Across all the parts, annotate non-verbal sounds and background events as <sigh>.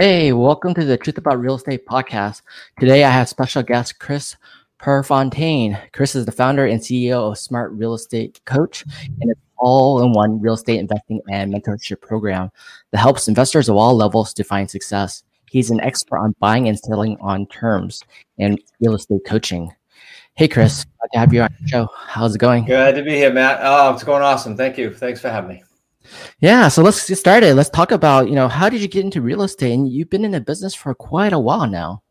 Hey, welcome to the Truth About Real Estate podcast. Today I have special guest Chris Prefontaine. Chris is the founder and CEO of Smart Real Estate Coach and it's all-in-one real estate investing and mentorship program that helps investors of all levels to find success. He's an expert on buying and selling on terms and real estate coaching. Hey, Chris, glad to have you on the show. How's it going? Good to be here, Matt. Oh, it's going awesome. Thank you. Thanks for having me. Yeah, so let's get started. Let's talk about, you know, how did you get into real estate? And you've been in the business for quite a while now.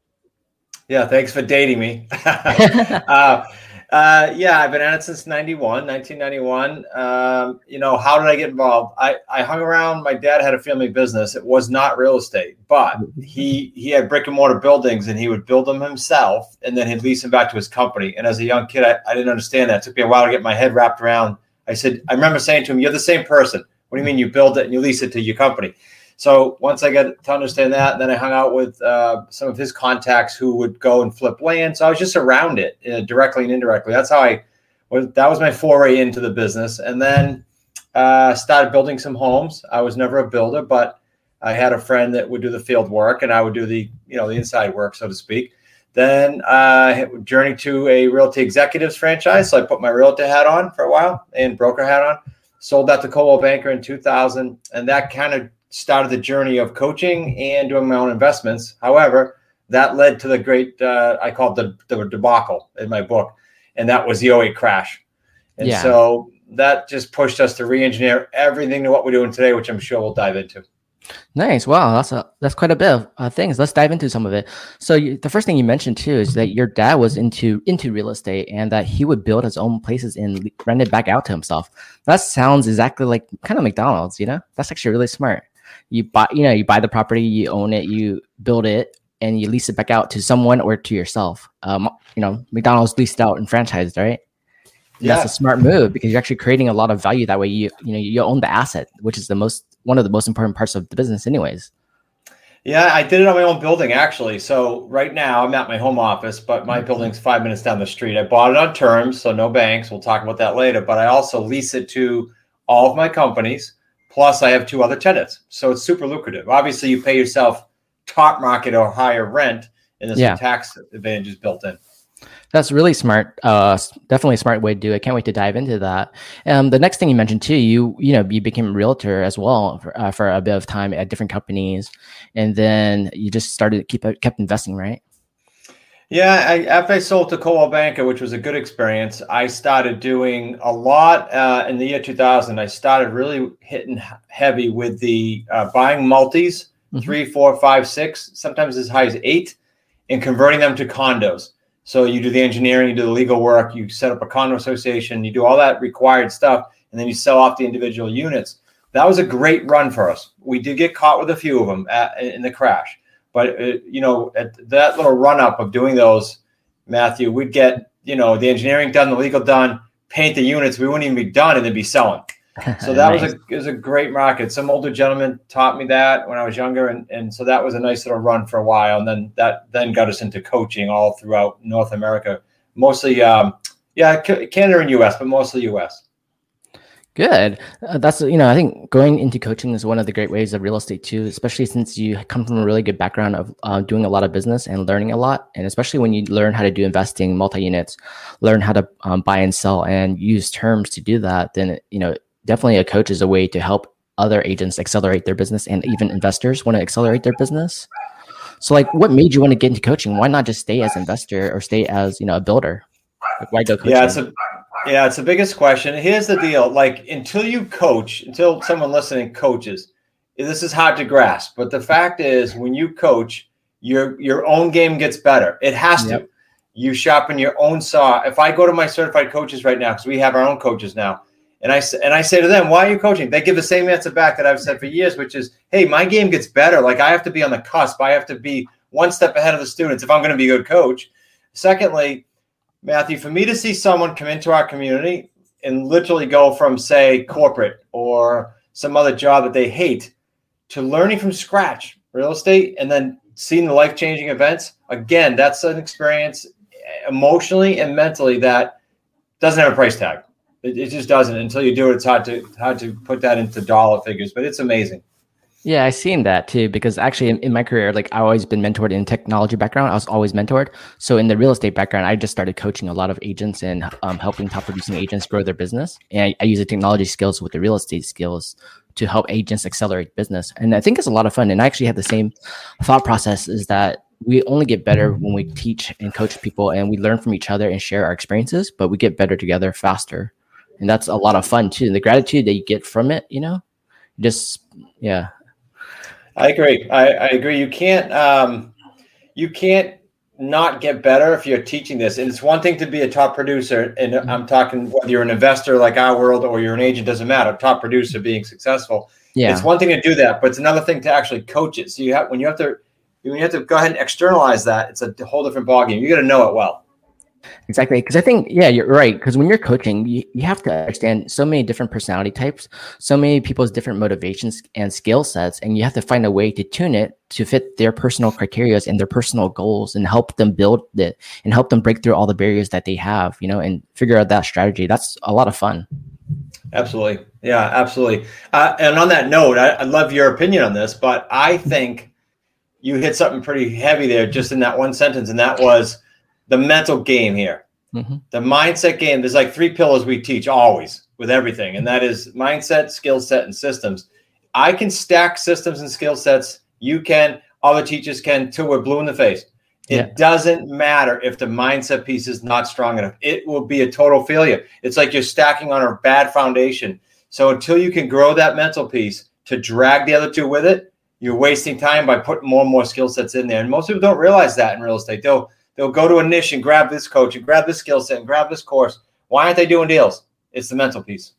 Yeah, thanks for dating me. <laughs> <laughs> uh, uh, yeah, I've been at it since 91, 1991. Um, you know, how did I get involved? I, I hung around. My dad had a family business. It was not real estate, but he he had brick and mortar buildings and he would build them himself and then he'd lease them back to his company. And as a young kid, I, I didn't understand that. It took me a while to get my head wrapped around. I said, I remember saying to him, You're the same person. What do you mean you build it and you lease it to your company? So once I got to understand that, then I hung out with uh, some of his contacts who would go and flip land. So I was just around it uh, directly and indirectly. That's how I was. That was my foray into the business, and then uh, started building some homes. I was never a builder, but I had a friend that would do the field work, and I would do the you know the inside work, so to speak. Then uh, journeyed to a realty executives franchise. So I put my realtor hat on for a while and broker hat on. Sold that to Coldwell Banker in 2000, and that kind of started the journey of coaching and doing my own investments. However, that led to the great uh, I call it the, the debacle in my book, and that was the 08 crash. And yeah. so that just pushed us to re-engineer everything to what we're doing today, which I'm sure we'll dive into. Nice. Wow, that's a that's quite a bit of uh, things. Let's dive into some of it. So you, the first thing you mentioned too is that your dad was into into real estate and that he would build his own places and rent it back out to himself. That sounds exactly like kind of McDonald's. You know, that's actually really smart you buy you know you buy the property you own it you build it and you lease it back out to someone or to yourself um you know mcdonald's leased out and franchised right yeah. that's a smart move because you're actually creating a lot of value that way you you know you own the asset which is the most one of the most important parts of the business anyways yeah i did it on my own building actually so right now i'm at my home office but my mm-hmm. building's five minutes down the street i bought it on terms so no banks we'll talk about that later but i also lease it to all of my companies Plus, I have two other tenants, so it's super lucrative. Obviously, you pay yourself top market or higher rent, and there's yeah. some tax advantages built in. That's really smart. Uh, definitely a smart way to do it. I can't wait to dive into that. Um, the next thing you mentioned too, you you know you became a realtor as well for, uh, for a bit of time at different companies, and then you just started keep kept investing, right? Yeah, I, after I sold to Coldwell Banker, which was a good experience, I started doing a lot uh, in the year 2000. I started really hitting heavy with the uh, buying multis, mm-hmm. three, four, five, six, sometimes as high as eight, and converting them to condos. So you do the engineering, you do the legal work, you set up a condo association, you do all that required stuff, and then you sell off the individual units. That was a great run for us. We did get caught with a few of them at, in the crash but uh, you know, at that little run up of doing those, Matthew, we'd get you know the engineering done, the legal done, paint the units. We wouldn't even be done, and they'd be selling. <laughs> So that nice. was a was a great market. Some older gentleman taught me that when I was younger, and and so that was a nice little run for a while. And then that then got us into coaching all throughout North America, mostly um, yeah, Canada and U.S., but mostly U.S. Good. Uh, that's you know I think going into coaching is one of the great ways of real estate too, especially since you come from a really good background of uh, doing a lot of business and learning a lot, and especially when you learn how to do investing, multi units, learn how to um, buy and sell, and use terms to do that. Then you know definitely a coach is a way to help other agents accelerate their business, and even investors want to accelerate their business. So like, what made you want to get into coaching? Why not just stay as investor or stay as you know a builder? Like, why go coaching? Yeah, it's a yeah, it's the biggest question. Here's the deal: like until you coach, until someone listening coaches, this is hard to grasp. But the fact is, when you coach, your your own game gets better. It has yep. to. You sharpen your own saw. If I go to my certified coaches right now, because we have our own coaches now, and I and I say to them, "Why are you coaching?" They give the same answer back that I've said for years, which is, "Hey, my game gets better. Like I have to be on the cusp. I have to be one step ahead of the students if I'm going to be a good coach." Secondly, Matthew, for me to see someone come into our community and literally go from, say, corporate or some other job that they hate to learning from scratch real estate and then seeing the life changing events, again, that's an experience emotionally and mentally that doesn't have a price tag. It, it just doesn't until you do it. It's hard to hard to put that into dollar figures, but it's amazing. Yeah, I've seen that too because actually in, in, my career, like I've always been mentored in technology background. I was always mentored. So in the real estate background, I just started coaching a lot of agents and um, helping top producing agents grow their business. And I, I use the technology skills with the real estate skills to help agents accelerate business. And I think it's a lot of fun. And I actually have the same thought process is that we only get better when we teach and coach people and we learn from each other and share our experiences, but we get better together faster. And that's a lot of fun too. And the gratitude that you get from it, you know, just, yeah, I agree. I, I agree. You can't um, you can't not get better if you're teaching this. And it's one thing to be a top producer, and mm-hmm. I'm talking whether you're an investor like our world or you're an agent, doesn't matter. Top producer being successful. Yeah. It's one thing to do that, but it's another thing to actually coach it. So you have when you have to when you have to go ahead and externalize that, it's a whole different ballgame. You got to know it well. Exactly. Because I think, yeah, you're right. Because when you're coaching, you, you have to understand so many different personality types, so many people's different motivations and skill sets, and you have to find a way to tune it to fit their personal criteria and their personal goals and help them build it and help them break through all the barriers that they have, you know, and figure out that strategy. That's a lot of fun. Absolutely. Yeah, absolutely. Uh, and on that note, I, I love your opinion on this, but I think you hit something pretty heavy there just in that one sentence, and that was the mental game here. Mm-hmm. The mindset game. There's like three pillars we teach always with everything, and that is mindset, skill set, and systems. I can stack systems and skill sets. You can, other teachers can, too. we're blue in the face. It yeah. doesn't matter if the mindset piece is not strong enough. It will be a total failure. It's like you're stacking on a bad foundation. So until you can grow that mental piece to drag the other two with it, you're wasting time by putting more and more skill sets in there. And most people don't realize that in real estate. They'll They'll go to a niche and grab this coach and grab this skill set and grab this course. Why aren't they doing deals? It's the mental piece.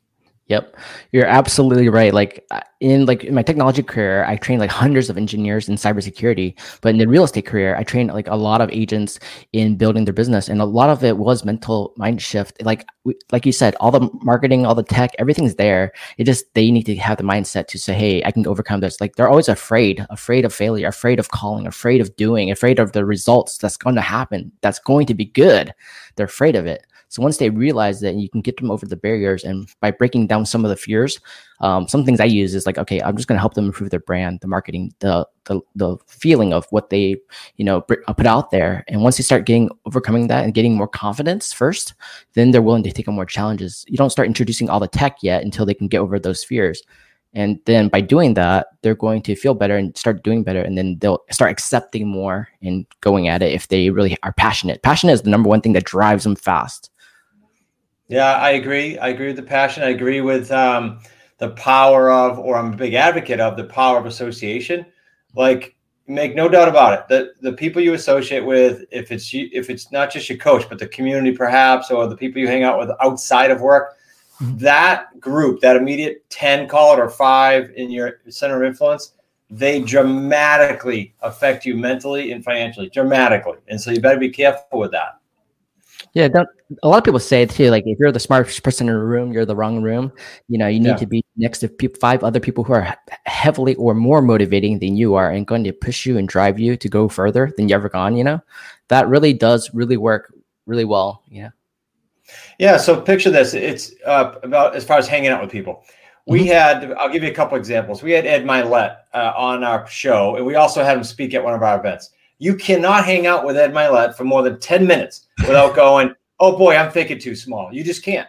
Yep, you're absolutely right. Like uh, in like in my technology career, I trained like hundreds of engineers in cybersecurity. But in the real estate career, I trained like a lot of agents in building their business, and a lot of it was mental mind shift. Like like you said, all the marketing, all the tech, everything's there. It just they need to have the mindset to say, "Hey, I can overcome this." Like they're always afraid, afraid of failure, afraid of calling, afraid of doing, afraid of the results that's going to happen. That's going to be good. They're afraid of it. So once they realize that you can get them over the barriers, and by breaking down some of the fears, um, some things I use is like, okay, I'm just going to help them improve their brand, the marketing, the the the feeling of what they you know uh, put out there. And once they start getting overcoming that and getting more confidence first, then they're willing to take on more challenges. You don't start introducing all the tech yet until they can get over those fears. And then by doing that, they're going to feel better and start doing better. And then they'll start accepting more and going at it if they really are passionate. Passion is the number one thing that drives them fast. Yeah, I agree. I agree with the passion. I agree with um, the power of, or I'm a big advocate of the power of association. Like, make no doubt about it. The the people you associate with, if it's you, if it's not just your coach, but the community perhaps, or the people you hang out with outside of work, mm-hmm. that group, that immediate ten, call it or five in your center of influence, they dramatically affect you mentally and financially, dramatically. And so you better be careful with that. Yeah, don't, a lot of people say too, like if you're the smartest person in a room, you're the wrong room. You know, you need yeah. to be next to pe- five other people who are heavily or more motivating than you are and going to push you and drive you to go further than you ever gone. You know, that really does really work really well. Yeah. Yeah. So picture this. It's uh, about as far as hanging out with people. We mm-hmm. had, I'll give you a couple examples. We had Ed Mylett uh, on our show, and we also had him speak at one of our events. You cannot hang out with Ed Mylett for more than 10 minutes without going, oh boy, I'm thinking too small. You just can't.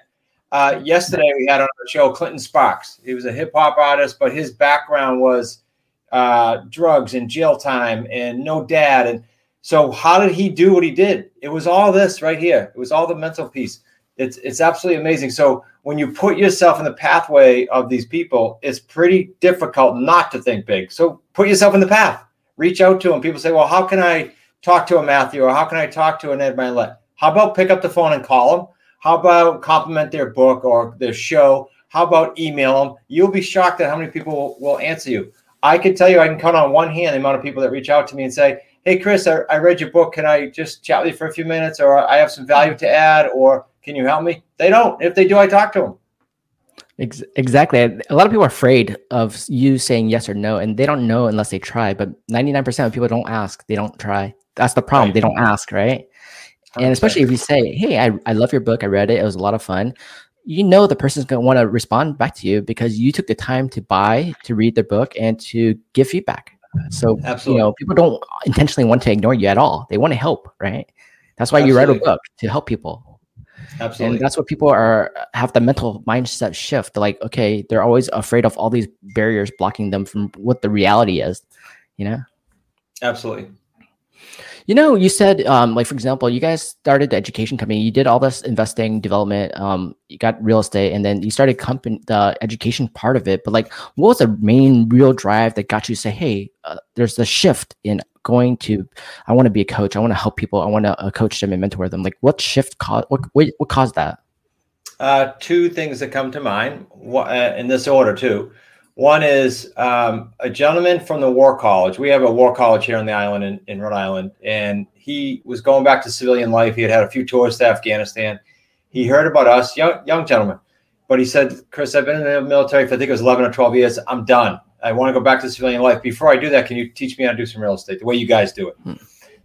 Uh, yesterday we had on our show Clinton Sparks. He was a hip hop artist, but his background was uh, drugs and jail time and no dad. And so, how did he do what he did? It was all this right here. It was all the mental piece. It's it's absolutely amazing. So when you put yourself in the pathway of these people, it's pretty difficult not to think big. So put yourself in the path reach out to them. People say, well, how can I talk to a Matthew or how can I talk to an Ed Mylett? How about pick up the phone and call them? How about compliment their book or their show? How about email them? You'll be shocked at how many people will, will answer you. I can tell you, I can count on one hand the amount of people that reach out to me and say, Hey, Chris, I, I read your book. Can I just chat with you for a few minutes? Or I have some value to add? Or can you help me? They don't. If they do, I talk to them. Exactly. A lot of people are afraid of you saying yes or no, and they don't know unless they try. But 99% of people don't ask, they don't try. That's the problem. Right. They don't ask, right? And especially if you say, Hey, I, I love your book. I read it. It was a lot of fun. you know the person's going to want to respond back to you because you took the time to buy, to read their book, and to give feedback. So, Absolutely. you know, people don't intentionally want to ignore you at all. They want to help, right? That's why Absolutely. you write a book to help people. Absolutely. And that's what people are have the mental mindset shift. They're like, okay, they're always afraid of all these barriers blocking them from what the reality is, you know? Absolutely. You know, you said, um, like for example, you guys started the education company. You did all this investing, development. Um, you got real estate, and then you started company the education part of it. But like, what was the main real drive that got you to say, "Hey, uh, there's a shift in going to. I want to be a coach. I want to help people. I want to uh, coach them and mentor them." Like, what shift caused? What what, what caused that? Uh, two things that come to mind, uh, in this order too. One is um, a gentleman from the War College. We have a War College here on the island in, in Rhode Island, and he was going back to civilian life. He had had a few tours to Afghanistan. He heard about us, young young gentleman, but he said, "Chris, I've been in the military for I think it was eleven or twelve years. I'm done. I want to go back to civilian life. Before I do that, can you teach me how to do some real estate the way you guys do it?" Hmm.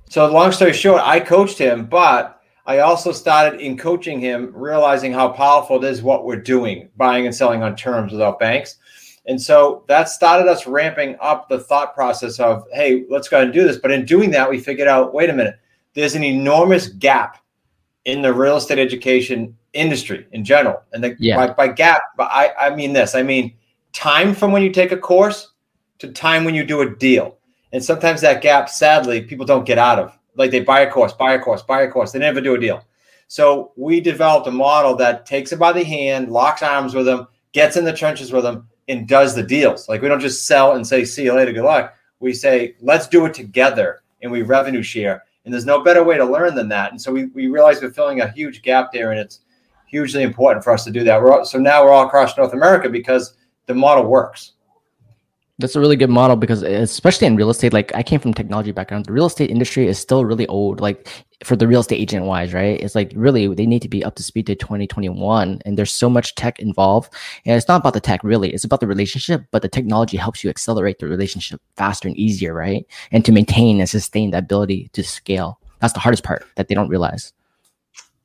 So, long story short, I coached him, but I also started in coaching him, realizing how powerful it is what we're doing, buying and selling on terms without banks. And so that started us ramping up the thought process of, hey, let's go ahead and do this. But in doing that, we figured out, wait a minute, there's an enormous gap in the real estate education industry in general. And the, yeah. by, by gap, but I, I mean this, I mean time from when you take a course to time when you do a deal. And sometimes that gap, sadly, people don't get out of. Like they buy a course, buy a course, buy a course. They never do a deal. So we developed a model that takes them by the hand, locks arms with them, gets in the trenches with them, and does the deals. Like we don't just sell and say, see you later, good luck. We say, let's do it together and we revenue share. And there's no better way to learn than that. And so we, we realize we're filling a huge gap there and it's hugely important for us to do that. We're all, so now we're all across North America because the model works. That's a really good model because eh, especially in real estate, like I came from technology background, the real estate industry is still really old. Like for the real estate agent wise, right? It's like really they need to be up to speed to 2021 and there's so much tech involved. And it's not about the tech really, it's about the relationship, but the technology helps you accelerate the relationship faster and easier, right? And to maintain and sustain the ability to scale. That's the hardest part that they don't realize.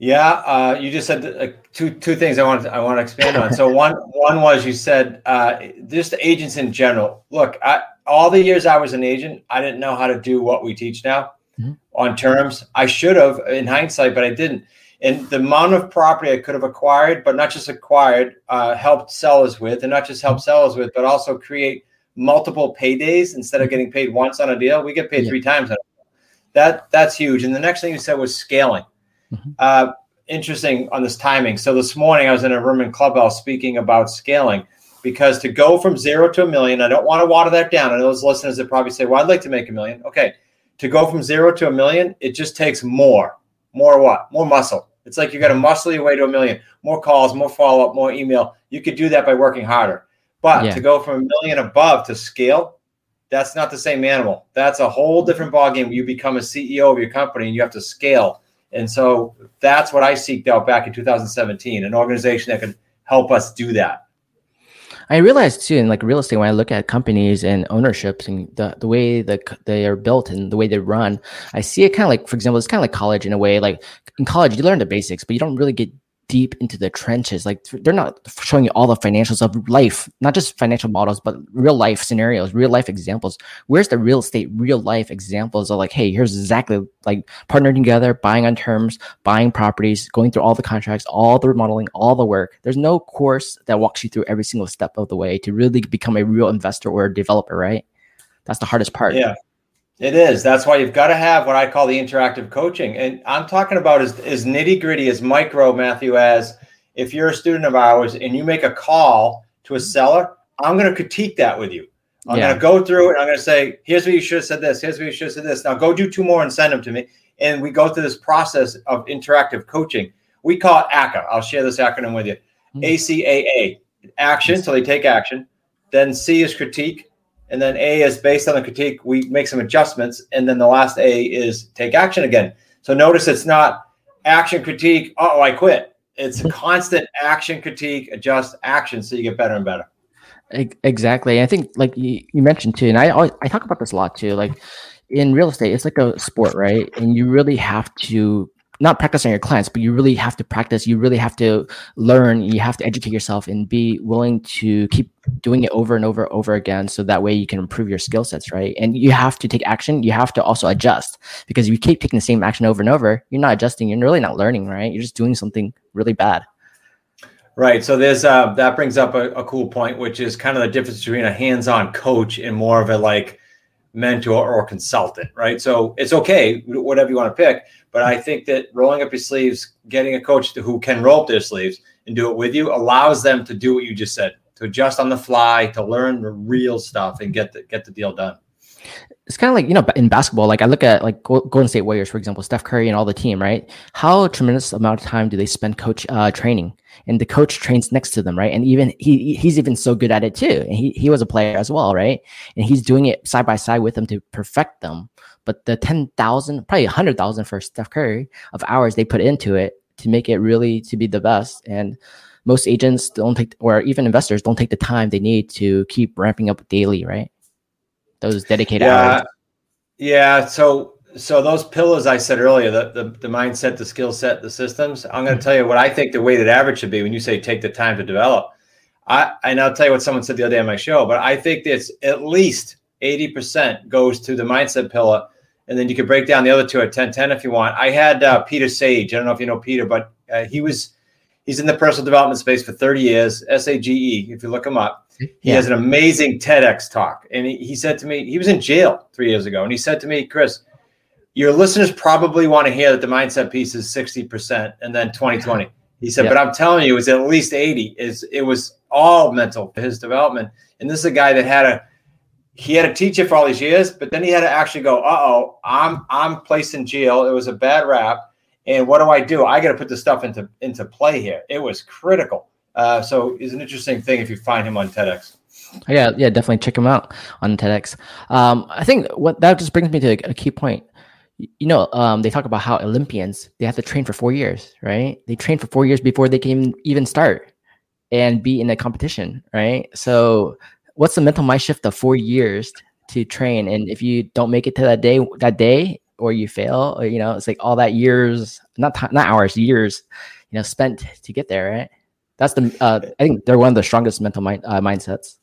Yeah, uh, you just said uh, two two things I want to, I want to expand on. So one one was you said uh, just agents in general. Look, I, all the years I was an agent, I didn't know how to do what we teach now mm-hmm. on terms. I should have in hindsight, but I didn't. And the amount of property I could have acquired, but not just acquired, uh, helped sellers with, and not just help sellers with, but also create multiple paydays instead of mm-hmm. getting paid once on a deal. We get paid yeah. three times. That that's huge. And the next thing you said was scaling Mm-hmm. Uh, interesting on this timing. So this morning I was in a room in Clubhouse speaking about scaling because to go from zero to a million, I don't want to water that down. And those listeners that probably say, well, I'd like to make a million. Okay. To go from zero to a million, it just takes more. More what? More muscle. It's like you got to muscle your way to a million. More calls, more follow up, more email. You could do that by working harder. But yeah. to go from a million above to scale, that's not the same animal. That's a whole different ballgame. You become a CEO of your company and you have to scale and so that's what I seeked out back in 2017, an organization that could help us do that. I realized too, in like real estate, when I look at companies and ownerships and the, the way that they are built and the way they run, I see it kind of like, for example, it's kind of like college in a way. Like in college, you learn the basics, but you don't really get deep into the trenches. Like they're not showing you all the financials of life, not just financial models, but real life scenarios, real life examples. Where's the real estate, real life examples of like, hey, here's exactly like partnering together, buying on terms, buying properties, going through all the contracts, all the remodeling, all the work. There's no course that walks you through every single step of the way to really become a real investor or a developer, right? That's the hardest part. Yeah. It is. That's why you've got to have what I call the interactive coaching. And I'm talking about as, as nitty gritty, as micro, Matthew, as if you're a student of ours and you make a call to a seller, I'm going to critique that with you. I'm yeah. going to go through it. I'm going to say, here's what you should have said this. Here's what you should have said this. Now go do two more and send them to me. And we go through this process of interactive coaching. We call it ACA. I'll share this acronym with you. Mm-hmm. ACAA, action. So they take action. Then C is critique and then A is based on the critique. We make some adjustments, and then the last A is take action again. So notice it's not action critique. Oh, I quit. It's a constant action critique, adjust action, so you get better and better. Exactly. I think like you, you mentioned too, and I always, I talk about this a lot too. Like in real estate, it's like a sport, right? And you really have to not practice on your clients, but you really have to practice. You really have to learn. You have to educate yourself and be willing to keep doing it over and over and over again. So that way you can improve your skill sets, right? And you have to take action. You have to also adjust because if you keep taking the same action over and over, you're not adjusting. You're really not learning, right? You're just doing something really bad. Right. So there's uh, that brings up a, a cool point, which is kind of the difference between a hands-on coach and more of a like mentor or consultant, right? So it's okay, whatever you want to pick. But I think that rolling up your sleeves, getting a coach who can roll up their sleeves and do it with you allows them to do what you just said, to adjust on the fly, to learn the real stuff and get the get the deal done it's kind of like you know in basketball like i look at like golden state warriors for example steph curry and all the team right? How tremendous amount of time do they spend coach uh, training? And the coach trains next to them right? And even he he's even so good at it too. And he, he was a player as well right? And he's doing it side by side with them to perfect them. But the 10,000 probably 100,000 for Steph Curry of hours they put into it to make it really to be the best. And most agents don't take or even investors don't take the time they need to keep ramping up daily right those dedicated yeah. hours. Yeah. So so those pillars I said earlier, the the, the mindset, the skill set, the systems. I'm going to tell you what I think the weighted average should be when you say take the time to develop. I and I'll tell you what someone said the other day on my show, but I think it's at least 80% goes to the mindset pillar. And then you can break down the other two at 10 10 if you want. I had uh, Peter Sage. I don't know if you know Peter, but uh, he was he's in the personal development space for 30 years, S A G E, if you look him up. He yeah. has an amazing TEDx talk. And he, he said to me, he was in jail three years ago. And he said to me, Chris, your listeners probably want to hear that the mindset piece is 60% and then 2020. He said, but I'm telling you, it was at least 80. Is it was all mental for his development. And this is a guy that had a he had a teacher for all these years, but then he had to actually go, uh oh, I'm I'm placed in jail. It was a bad rap. And what do I do? I got to put this stuff into into play here. It was critical. Uh, so it's an interesting thing if you find him on TEDx. Yeah, yeah, definitely check him out on TEDx. Um, I think what that just brings me to a, a key point. You know, um, they talk about how Olympians they have to train for four years, right? They train for four years before they can even start and be in a competition, right? So, what's the mental mind shift of four years to train? And if you don't make it to that day, that day, or you fail, or, you know, it's like all that years, not time, not hours, years, you know, spent to get there, right? That's the uh, I think they're one of the strongest mental mind, uh, mindsets.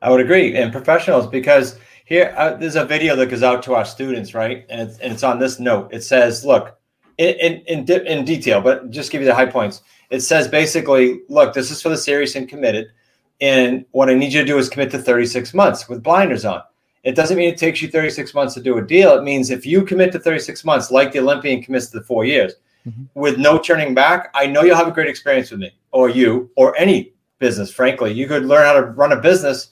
I would agree, and professionals because here uh, there's a video that goes out to our students, right? And it's, and it's on this note. It says, "Look, in in in, in detail, but just give you the high points." It says basically, "Look, this is for the serious and committed, and what I need you to do is commit to 36 months with blinders on." It doesn't mean it takes you 36 months to do a deal. It means if you commit to 36 months, like the Olympian commits to the four years, mm-hmm. with no turning back, I know you'll have a great experience with me or you or any business, frankly. You could learn how to run a business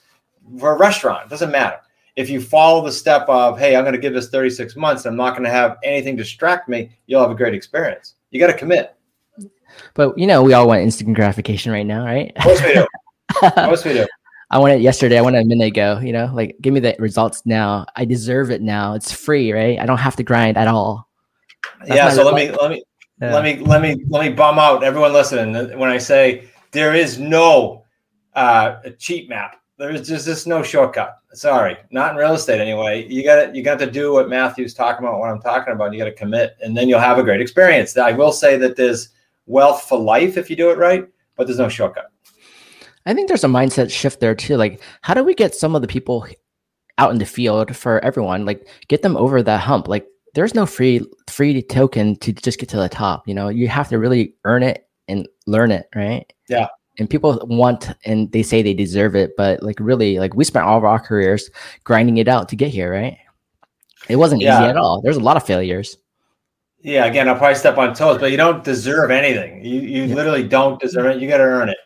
for a restaurant. It doesn't matter. If you follow the step of, hey, I'm going to give this 36 months, I'm not going to have anything distract me, you'll have a great experience. You got to commit. But you know, we all want instant gratification right now, right? Most we do. <laughs> Most we do. I want it yesterday. I want it a minute ago. You know, like give me the results now. I deserve it now. It's free, right? I don't have to grind at all. That's yeah. So let me let me yeah. Let me let me let me bum out everyone listening when I say there is no uh, cheat map. There is just, just no shortcut. Sorry, not in real estate anyway. You got you got to do what Matthew's talking about. What I'm talking about. You got to commit, and then you'll have a great experience. I will say that there's wealth for life if you do it right, but there's no shortcut. I think there's a mindset shift there too. Like, how do we get some of the people out in the field for everyone? Like, get them over that hump. Like, there's no free free token to just get to the top. You know, you have to really earn it and learn it, right? Yeah. And people want and they say they deserve it, but like really, like we spent all of our careers grinding it out to get here, right? It wasn't yeah. easy at all. There's a lot of failures. Yeah, again, I'll probably step on toes, but you don't deserve anything. You you yeah. literally don't deserve it. You got to earn it.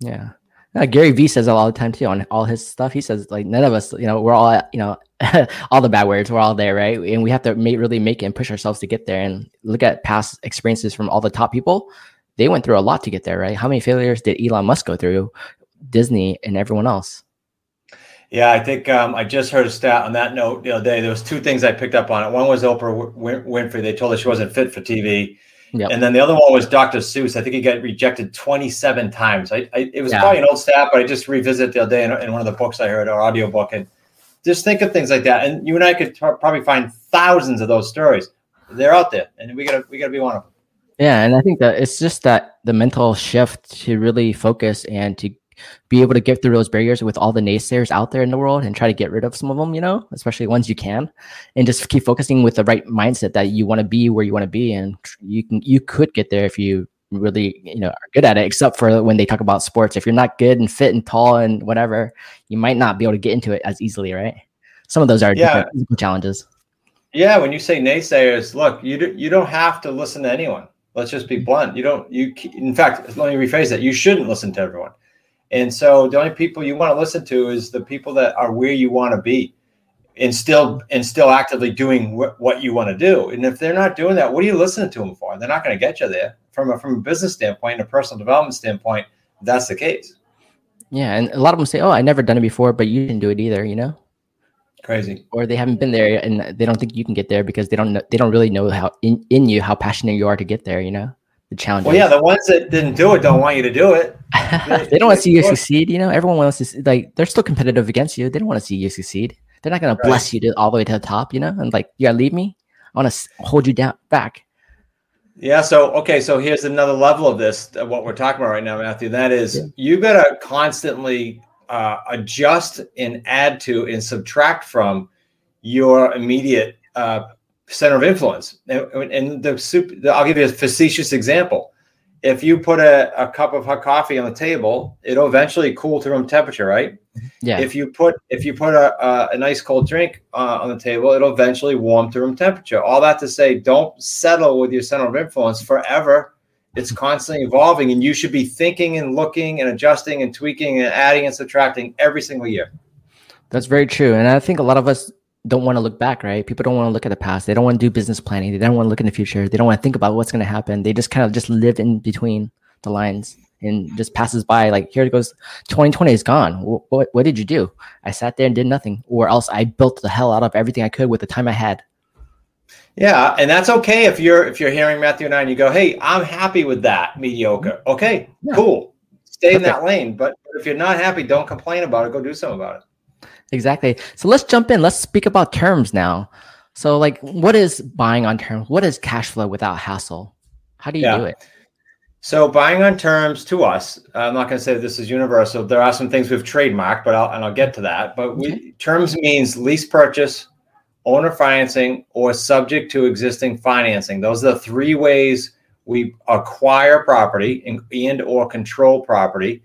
Yeah. Uh, Gary Vee says a lot of time too on all his stuff. He says like none of us, you know, we're all, you know, <laughs> all the bad words, we're all there, right? And we have to make, really make it and push ourselves to get there. And look at past experiences from all the top people. They went through a lot to get there, right? How many failures did Elon Musk go through? Disney and everyone else. Yeah, I think um, I just heard a stat on that note the other day. There was two things I picked up on it. One was Oprah Winfrey. They told her she wasn't fit for TV Yep. And then the other one was Dr. Seuss. I think he got rejected 27 times. I, I it was yeah. probably an old stat, but I just revisited the other day in, in, one of the books I heard, or audiobook. And just think of things like that. And you and I could t- probably find thousands of those stories. They're out there, and we gotta we gotta be one of them. Yeah, and I think that it's just that the mental shift to really focus and to be able to get through those barriers with all the naysayers out there in the world and try to get rid of some of them, you know, especially ones you can, and just keep focusing with the right mindset that you want to be where you want to be, and you can you could get there if you really you know are good at it. Except for when they talk about sports, if you're not good and fit and tall and whatever, you might not be able to get into it as easily, right? Some of those are yeah. challenges. Yeah, when you say naysayers, look, you do, you don't have to listen to anyone. Let's just be blunt. You don't. You in fact, let me rephrase that. You shouldn't listen to everyone and so the only people you want to listen to is the people that are where you want to be and still and still actively doing wh- what you want to do. And if they're not doing that, what are you listening to them for? They're not going to get you there from a, from a business standpoint and a personal development standpoint. That's the case. Yeah, and a lot of them say, "Oh, I never done it before," but you didn't do it either. You know, crazy. Or they haven't been there and they don't think you can get there because they don't know, they don't really know how in, in you how passionate you are to get there. You know the challenge. Well, yeah, the ones that didn't do it don't want you to do it. They, <laughs> they don't want to see you succeed. You know, everyone wants to see, like they're still competitive against you. They don't want to see you succeed. They're not going right. to bless you to all the way to the top. You know, and like you gotta leave me. I want to hold you down back. Yeah. So okay. So here's another level of this. What we're talking about right now, Matthew. That is, yeah. you gotta constantly uh, adjust and add to and subtract from your immediate uh, center of influence. And, and the soup, I'll give you a facetious example. If you put a, a cup of hot coffee on the table, it'll eventually cool to room temperature, right? Yeah. If you put if you put a, a, a nice cold drink uh, on the table, it'll eventually warm to room temperature. All that to say, don't settle with your center of influence forever. It's constantly evolving, and you should be thinking and looking and adjusting and tweaking and adding and subtracting every single year. That's very true, and I think a lot of us don't want to look back, right? People don't want to look at the past. They don't want to do business planning. They don't want to look in the future. They don't want to think about what's going to happen. They just kind of just live in between the lines and just passes by. Like here it goes, 2020 is gone. What, what, what did you do? I sat there and did nothing, or else I built the hell out of everything I could with the time I had. Yeah, and that's okay if you're if you're hearing Matthew and I and you go, "Hey, I'm happy with that mediocre." Okay, yeah. cool, stay okay. in that lane. But if you're not happy, don't complain about it. Go do something about it. Exactly. So let's jump in. Let's speak about terms now. So, like, what is buying on terms? What is cash flow without hassle? How do you yeah. do it? So, buying on terms to us, I'm not going to say this is universal. There are some things we've trademarked, but I'll, and I'll get to that. But we, okay. terms means lease purchase, owner financing, or subject to existing financing. Those are the three ways we acquire property and, and or control property.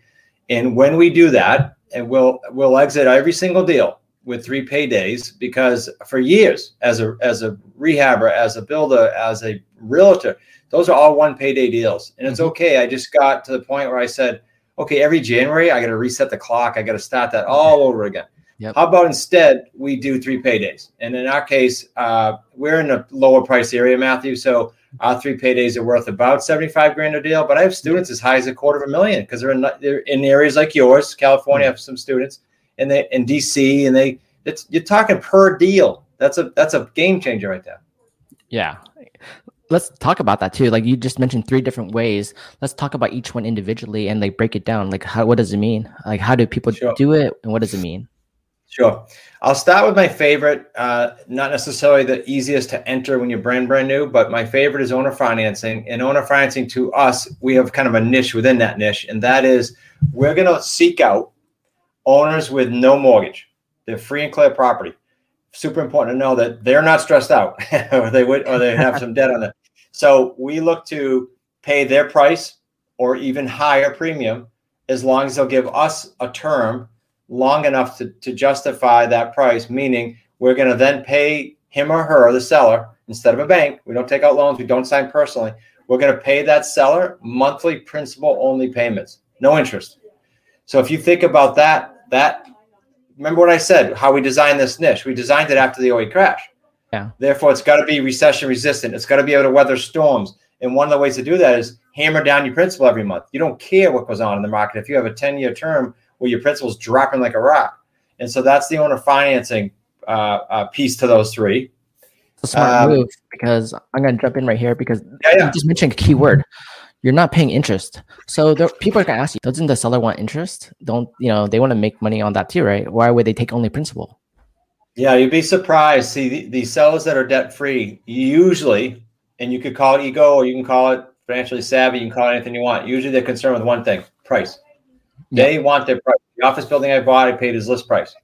And when we do that, and we'll we'll exit every single deal with three paydays because for years as a as a rehabber as a builder as a realtor those are all one payday deals. And it's mm-hmm. okay. I just got to the point where i said okay every january i got to reset the clock. I got to start that all over again. Yep. how about instead we do three paydays? And in our case uh, we're in a lower price area matthew. So our three paydays are worth about 75 grand a deal, but I have students as high as a quarter of a million because they're in they're in areas like yours, California. I have some students, and they in DC, and they it's you're talking per deal. That's a that's a game changer right there. Yeah, let's talk about that too. Like you just mentioned three different ways. Let's talk about each one individually and like break it down. Like how what does it mean? Like how do people sure. do it, and what does it mean? Sure. I'll start with my favorite, uh, not necessarily the easiest to enter when you're brand brand new, but my favorite is owner financing. And owner financing to us, we have kind of a niche within that niche, and that is we're going to seek out owners with no mortgage. They're free and clear property. Super important to know that they're not stressed out, <laughs> or they would, or they have some debt on it. So we look to pay their price or even higher premium as long as they'll give us a term long enough to, to justify that price, meaning we're going to then pay him or her, the seller, instead of a bank. We don't take out loans, we don't sign personally. We're going to pay that seller monthly principal only payments, no interest. So if you think about that, that remember what I said, how we designed this niche. We designed it after the 08 crash. Yeah. Therefore, it's got to be recession resistant. It's got to be able to weather storms. And one of the ways to do that is hammer down your principal every month. You don't care what goes on in the market. If you have a 10 year term where your principal's dropping like a rock. And so that's the owner financing uh, uh, piece to those three. It's a smart um, move because I'm going to jump in right here because yeah, yeah. you just mentioned a key word. You're not paying interest. So there, people are going to ask you, doesn't the seller want interest? Don't, you know, they want to make money on that too, right? Why would they take only principal? Yeah, you'd be surprised. See, the, the sellers that are debt free usually, and you could call it ego or you can call it financially savvy. You can call it anything you want. Usually they're concerned with one thing: price. They yeah. want their price. The office building I bought, I paid his list price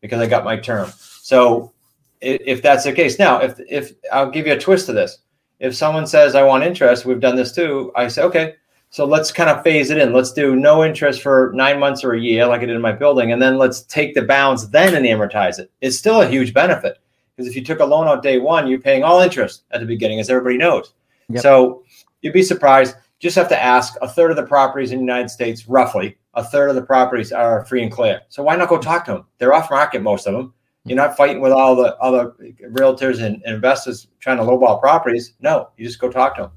because I got my term. So if that's the case, now if if I'll give you a twist to this. If someone says I want interest, we've done this too. I say okay. So let's kind of phase it in. Let's do no interest for nine months or a year, like I did in my building, and then let's take the balance then and amortize it. It's still a huge benefit because if you took a loan out day one, you're paying all interest at the beginning, as everybody knows. Yep. So you'd be surprised. Just have to ask. A third of the properties in the United States, roughly, a third of the properties are free and clear. So why not go talk to them? They're off market, most of them. You're not fighting with all the other realtors and, investors trying to lowball properties. No, you just go talk to them.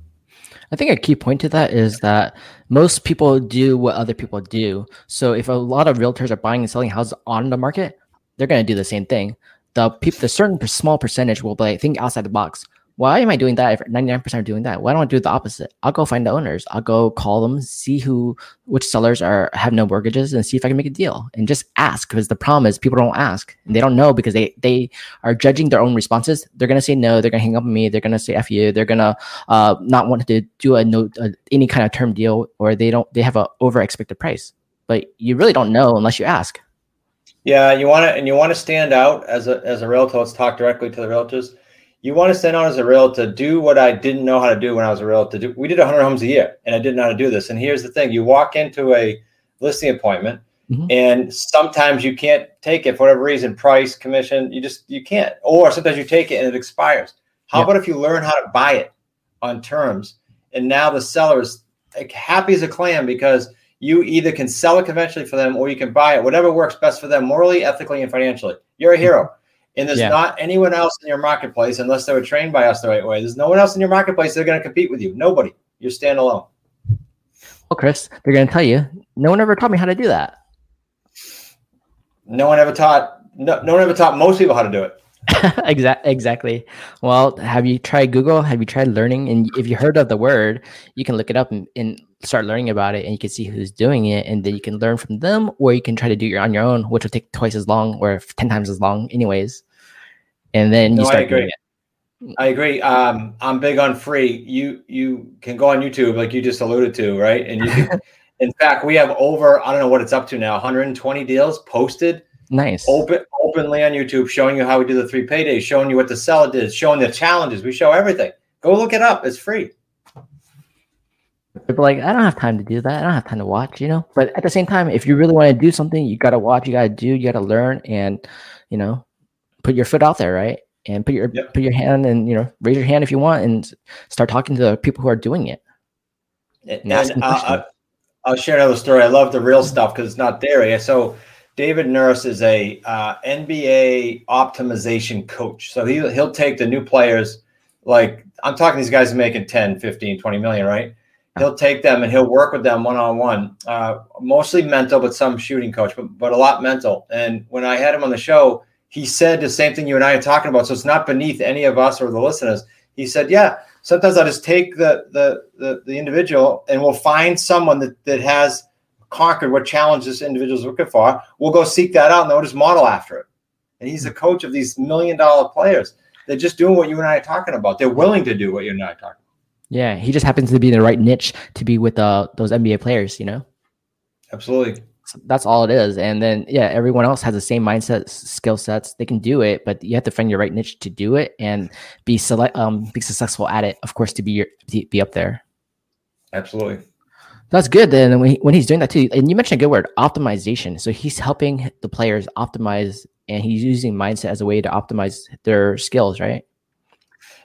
I think a key point to that is that most people do what other people do. So if a lot of realtors are buying and selling houses on the market, they're going to do the same thing. The the certain small percentage will be like, think outside the box why am I doing that if 99% are doing that? Why don't I do the opposite? I'll go find the owners. I'll go call them, see who which sellers are have no mortgages and see if I can make a deal and just ask because the problem is people don't ask and they don't know because they they are judging their own responses. They're gonna say no, they're gonna hang up on me, they're gonna say F you, they're gonna uh, not want to do a no a, any kind of term deal or they don't they have a over expected price. But you really don't know unless you ask. Yeah, you want to and you want to stand out as a as a realtor. Let's talk directly to the realtors you want to stand out as a realtor, do what I didn't know how to do when I was a realtor. Do, we did 100 homes a year, and I didn't know how to do this. And here's the thing: you walk into a listing appointment, mm-hmm. and sometimes you can't take it for whatever reason, price, commission. You just you can't, or sometimes you take it and it expires. How yeah. about if you learn how to buy it on terms, and now the seller is like happy as a clam because you either can sell it conventionally for them or you can buy it, whatever works best for them, morally, ethically, and financially. You're a hero. And there's yeah. not anyone else in your marketplace unless they were trained by us the right way. There's no one else in your marketplace that's going to compete with you. Nobody. You're standalone. Well, Chris, they're going to tell you, no one ever taught me how to do that. No one ever taught. No, no one ever taught most people how to do it. <laughs> exactly. Exactly. Well, have you tried Google? Have you tried learning? And if you heard of the word, you can look it up and, and start learning about it, and you can see who's doing it, and then you can learn from them, or you can try to do it on your own, which will take twice as long or ten times as long, anyways. And then no, you start I agree. I agree. Um, I'm big on free. You you can go on YouTube, like you just alluded to, right? And you can. <laughs> in fact, we have over I don't know what it's up to now, 120 deals posted Nice. Open openly on YouTube, showing you how we do the three paydays, showing you what the seller did, showing the challenges. We show everything. Go look it up. It's free. People like, I don't have time to do that. I don't have time to watch, you know. But at the same time, if you really want to do something, you gotta watch, you gotta do, you gotta learn, and you know, put your foot out there, right? And put your yep. put your hand and you know, raise your hand if you want, and start talking to the people who are doing it. And, and uh, I'll, uh, I'll, share another story. I love the real stuff because it's not there. So David Nurse is a uh, NBA optimization coach. So he, he'll take the new players, like I'm talking these guys making 10, 15, 20 million, right? He'll take them and he'll work with them one on one, mostly mental, but some shooting coach, but, but a lot mental. And when I had him on the show, he said the same thing you and I are talking about. So it's not beneath any of us or the listeners. He said, Yeah, sometimes I just take the, the, the, the individual and we'll find someone that, that has conquered what challenge this individual is looking for, we'll go seek that out and they'll just model after it. And he's the coach of these million dollar players. They're just doing what you and I are talking about. They're willing to do what you and I are talking about. Yeah, he just happens to be in the right niche to be with uh, those NBA players, you know? Absolutely. So that's all it is. And then, yeah, everyone else has the same mindset, skill sets. They can do it, but you have to find your right niche to do it and be select, um, be successful at it. Of course, to be your, be up there. Absolutely. That's good. Then when, he, when he's doing that too, and you mentioned a good word, optimization. So he's helping the players optimize, and he's using mindset as a way to optimize their skills, right?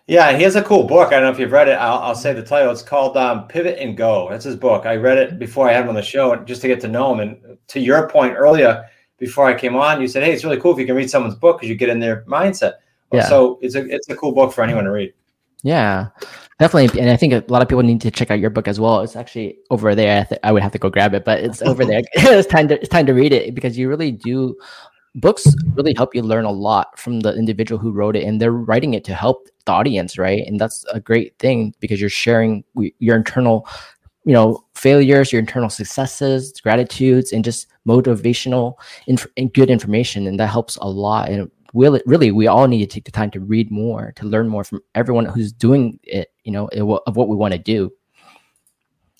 Yeah, he has a cool book. I don't know if you've read it. I'll, I'll say the title. It's called um, Pivot and Go. That's his book. I read it before I had him on the show, just to get to know him. And to your point earlier, before I came on, you said, "Hey, it's really cool if you can read someone's book because you get in their mindset." Yeah. So it's a it's a cool book for anyone to read. Yeah, definitely. And I think a lot of people need to check out your book as well. It's actually over there. I, th- I would have to go grab it, but it's over there. <laughs> it's time to it's time to read it because you really do. Books really help you learn a lot from the individual who wrote it, and they're writing it to help the audience, right? And that's a great thing because you're sharing your internal, you know, failures, your internal successes, gratitudes, and just motivational inf- and good information, and that helps a lot. And will it really we all need to take the time to read more to learn more from everyone who's doing it you know of what we want to do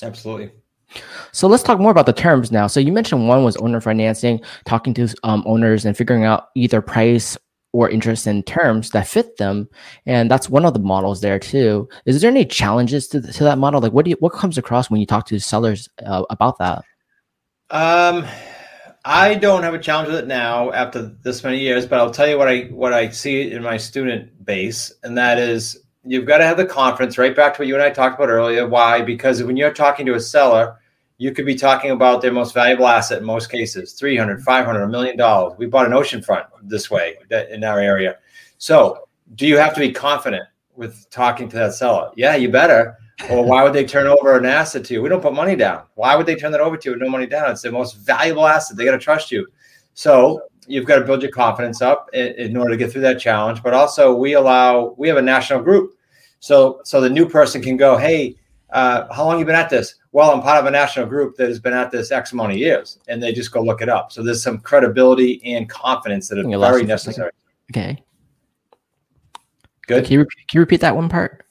Absolutely. So let's talk more about the terms now. So you mentioned one was owner financing, talking to um, owners and figuring out either price or interest in terms that fit them, and that's one of the models there too. Is there any challenges to, to that model? Like, what do you, what comes across when you talk to sellers uh, about that? Um, I don't have a challenge with it now after this many years, but I'll tell you what I what I see in my student base, and that is you've got to have the confidence. Right back to what you and I talked about earlier. Why? Because when you're talking to a seller you could be talking about their most valuable asset in most cases 300 500 a million dollars we bought an oceanfront this way in our area so do you have to be confident with talking to that seller yeah you better or why would they turn over an asset to you we don't put money down why would they turn that over to you with no money down it's the most valuable asset they got to trust you so you've got to build your confidence up in, in order to get through that challenge but also we allow we have a national group so so the new person can go hey uh, how long you been at this? Well, I'm part of a national group that has been at this X amount of years, and they just go look it up. So there's some credibility and confidence that are very necessary. Okay. Good. Can you, can you repeat that one part?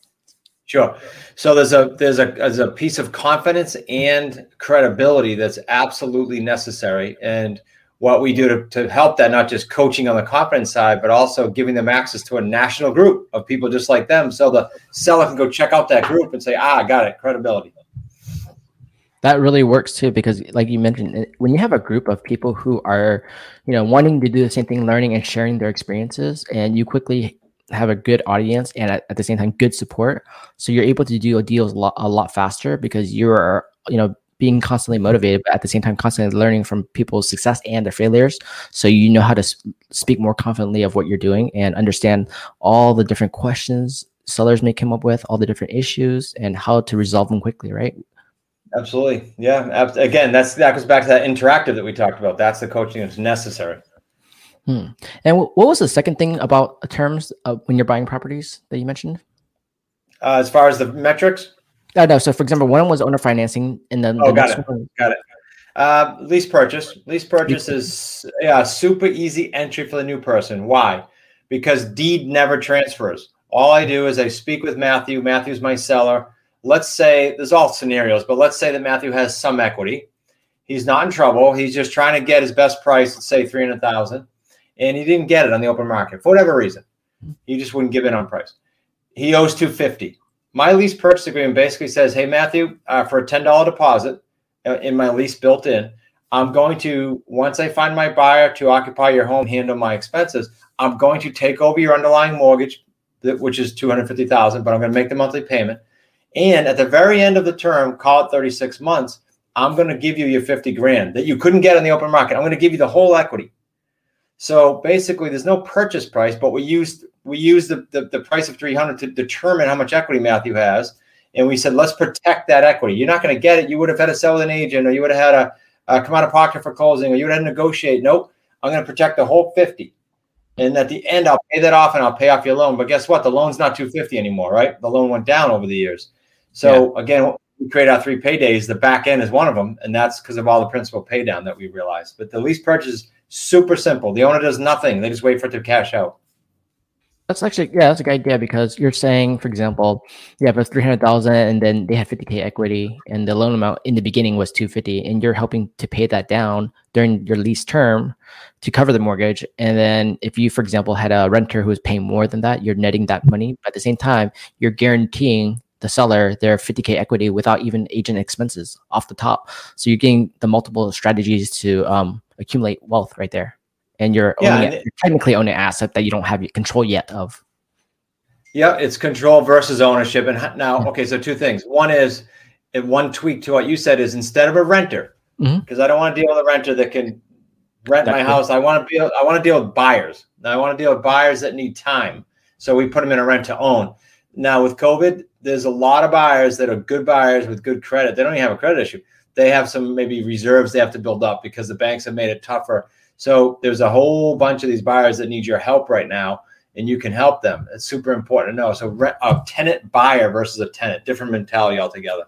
Sure. So there's a there's a there's a piece of confidence and credibility that's absolutely necessary, and what we do to, to help that, not just coaching on the confidence side, but also giving them access to a national group of people just like them. So the seller can go check out that group and say, ah, I got it, credibility. That really works too, because like you mentioned, when you have a group of people who are, you know, wanting to do the same thing, learning and sharing their experiences, and you quickly have a good audience and at, at the same time good support, so you're able to do deals a lot, a lot faster because you're, you know, being constantly motivated, but at the same time, constantly learning from people's success and their failures. So you know how to speak more confidently of what you're doing and understand all the different questions sellers may come up with, all the different issues, and how to resolve them quickly, right? Absolutely. Yeah. Again, that's that goes back to that interactive that we talked about. That's the coaching that's necessary. Hmm. And what was the second thing about terms uh, when you're buying properties that you mentioned? Uh, as far as the metrics, no, no. So, for example, one was owner financing, and then oh, the got it, one... got it. Uh, lease purchase. Lease purchase is yeah, super easy entry for the new person. Why? Because deed never transfers. All I do is I speak with Matthew. Matthew's my seller. Let's say there's all scenarios, but let's say that Matthew has some equity. He's not in trouble. He's just trying to get his best price, let's say three hundred thousand, and he didn't get it on the open market for whatever reason. He just wouldn't give in on price. He owes two fifty my lease purchase agreement basically says, "Hey Matthew, uh, for a ten dollar deposit uh, in my lease built in, I'm going to once I find my buyer to occupy your home, handle my expenses. I'm going to take over your underlying mortgage, which is two hundred fifty thousand, but I'm going to make the monthly payment. And at the very end of the term, call it thirty six months, I'm going to give you your fifty grand that you couldn't get on the open market. I'm going to give you the whole equity. So basically, there's no purchase price, but we used we used the, the, the price of 300 to determine how much equity Matthew has. And we said, let's protect that equity. You're not going to get it. You would have had to sell with an agent, or you would have had a, a come out of pocket for closing, or you would have had to negotiate. Nope, I'm going to protect the whole 50. And at the end, I'll pay that off and I'll pay off your loan. But guess what? The loan's not 250 anymore, right? The loan went down over the years. So yeah. again, we create our three paydays. The back end is one of them, and that's because of all the principal pay down that we realized. But the lease purchase super simple. The owner does nothing; they just wait for it to cash out. That's actually yeah, that's a good idea because you're saying, for example, you have a three hundred thousand, and then they have fifty k equity, and the loan amount in the beginning was two fifty, and you're helping to pay that down during your lease term to cover the mortgage. And then if you, for example, had a renter who was paying more than that, you're netting that money. But at the same time, you're guaranteeing the seller their 50k equity without even agent expenses off the top. So you're getting the multiple strategies to um, accumulate wealth right there and you're, yeah, owning, you're technically owning an asset that you don't have control yet of. Yeah, it's control versus ownership. And now, okay, so two things. One is, one tweak to what you said is instead of a renter, because mm-hmm. I don't want to deal with a renter that can rent my house. I want to be. I want to deal with buyers. Now, I want to deal with buyers that need time. So we put them in a rent to own. Now with COVID, there's a lot of buyers that are good buyers with good credit. They don't even have a credit issue. They have some maybe reserves they have to build up because the banks have made it tougher so there's a whole bunch of these buyers that need your help right now, and you can help them. It's super important to know. So a tenant buyer versus a tenant, different mentality altogether.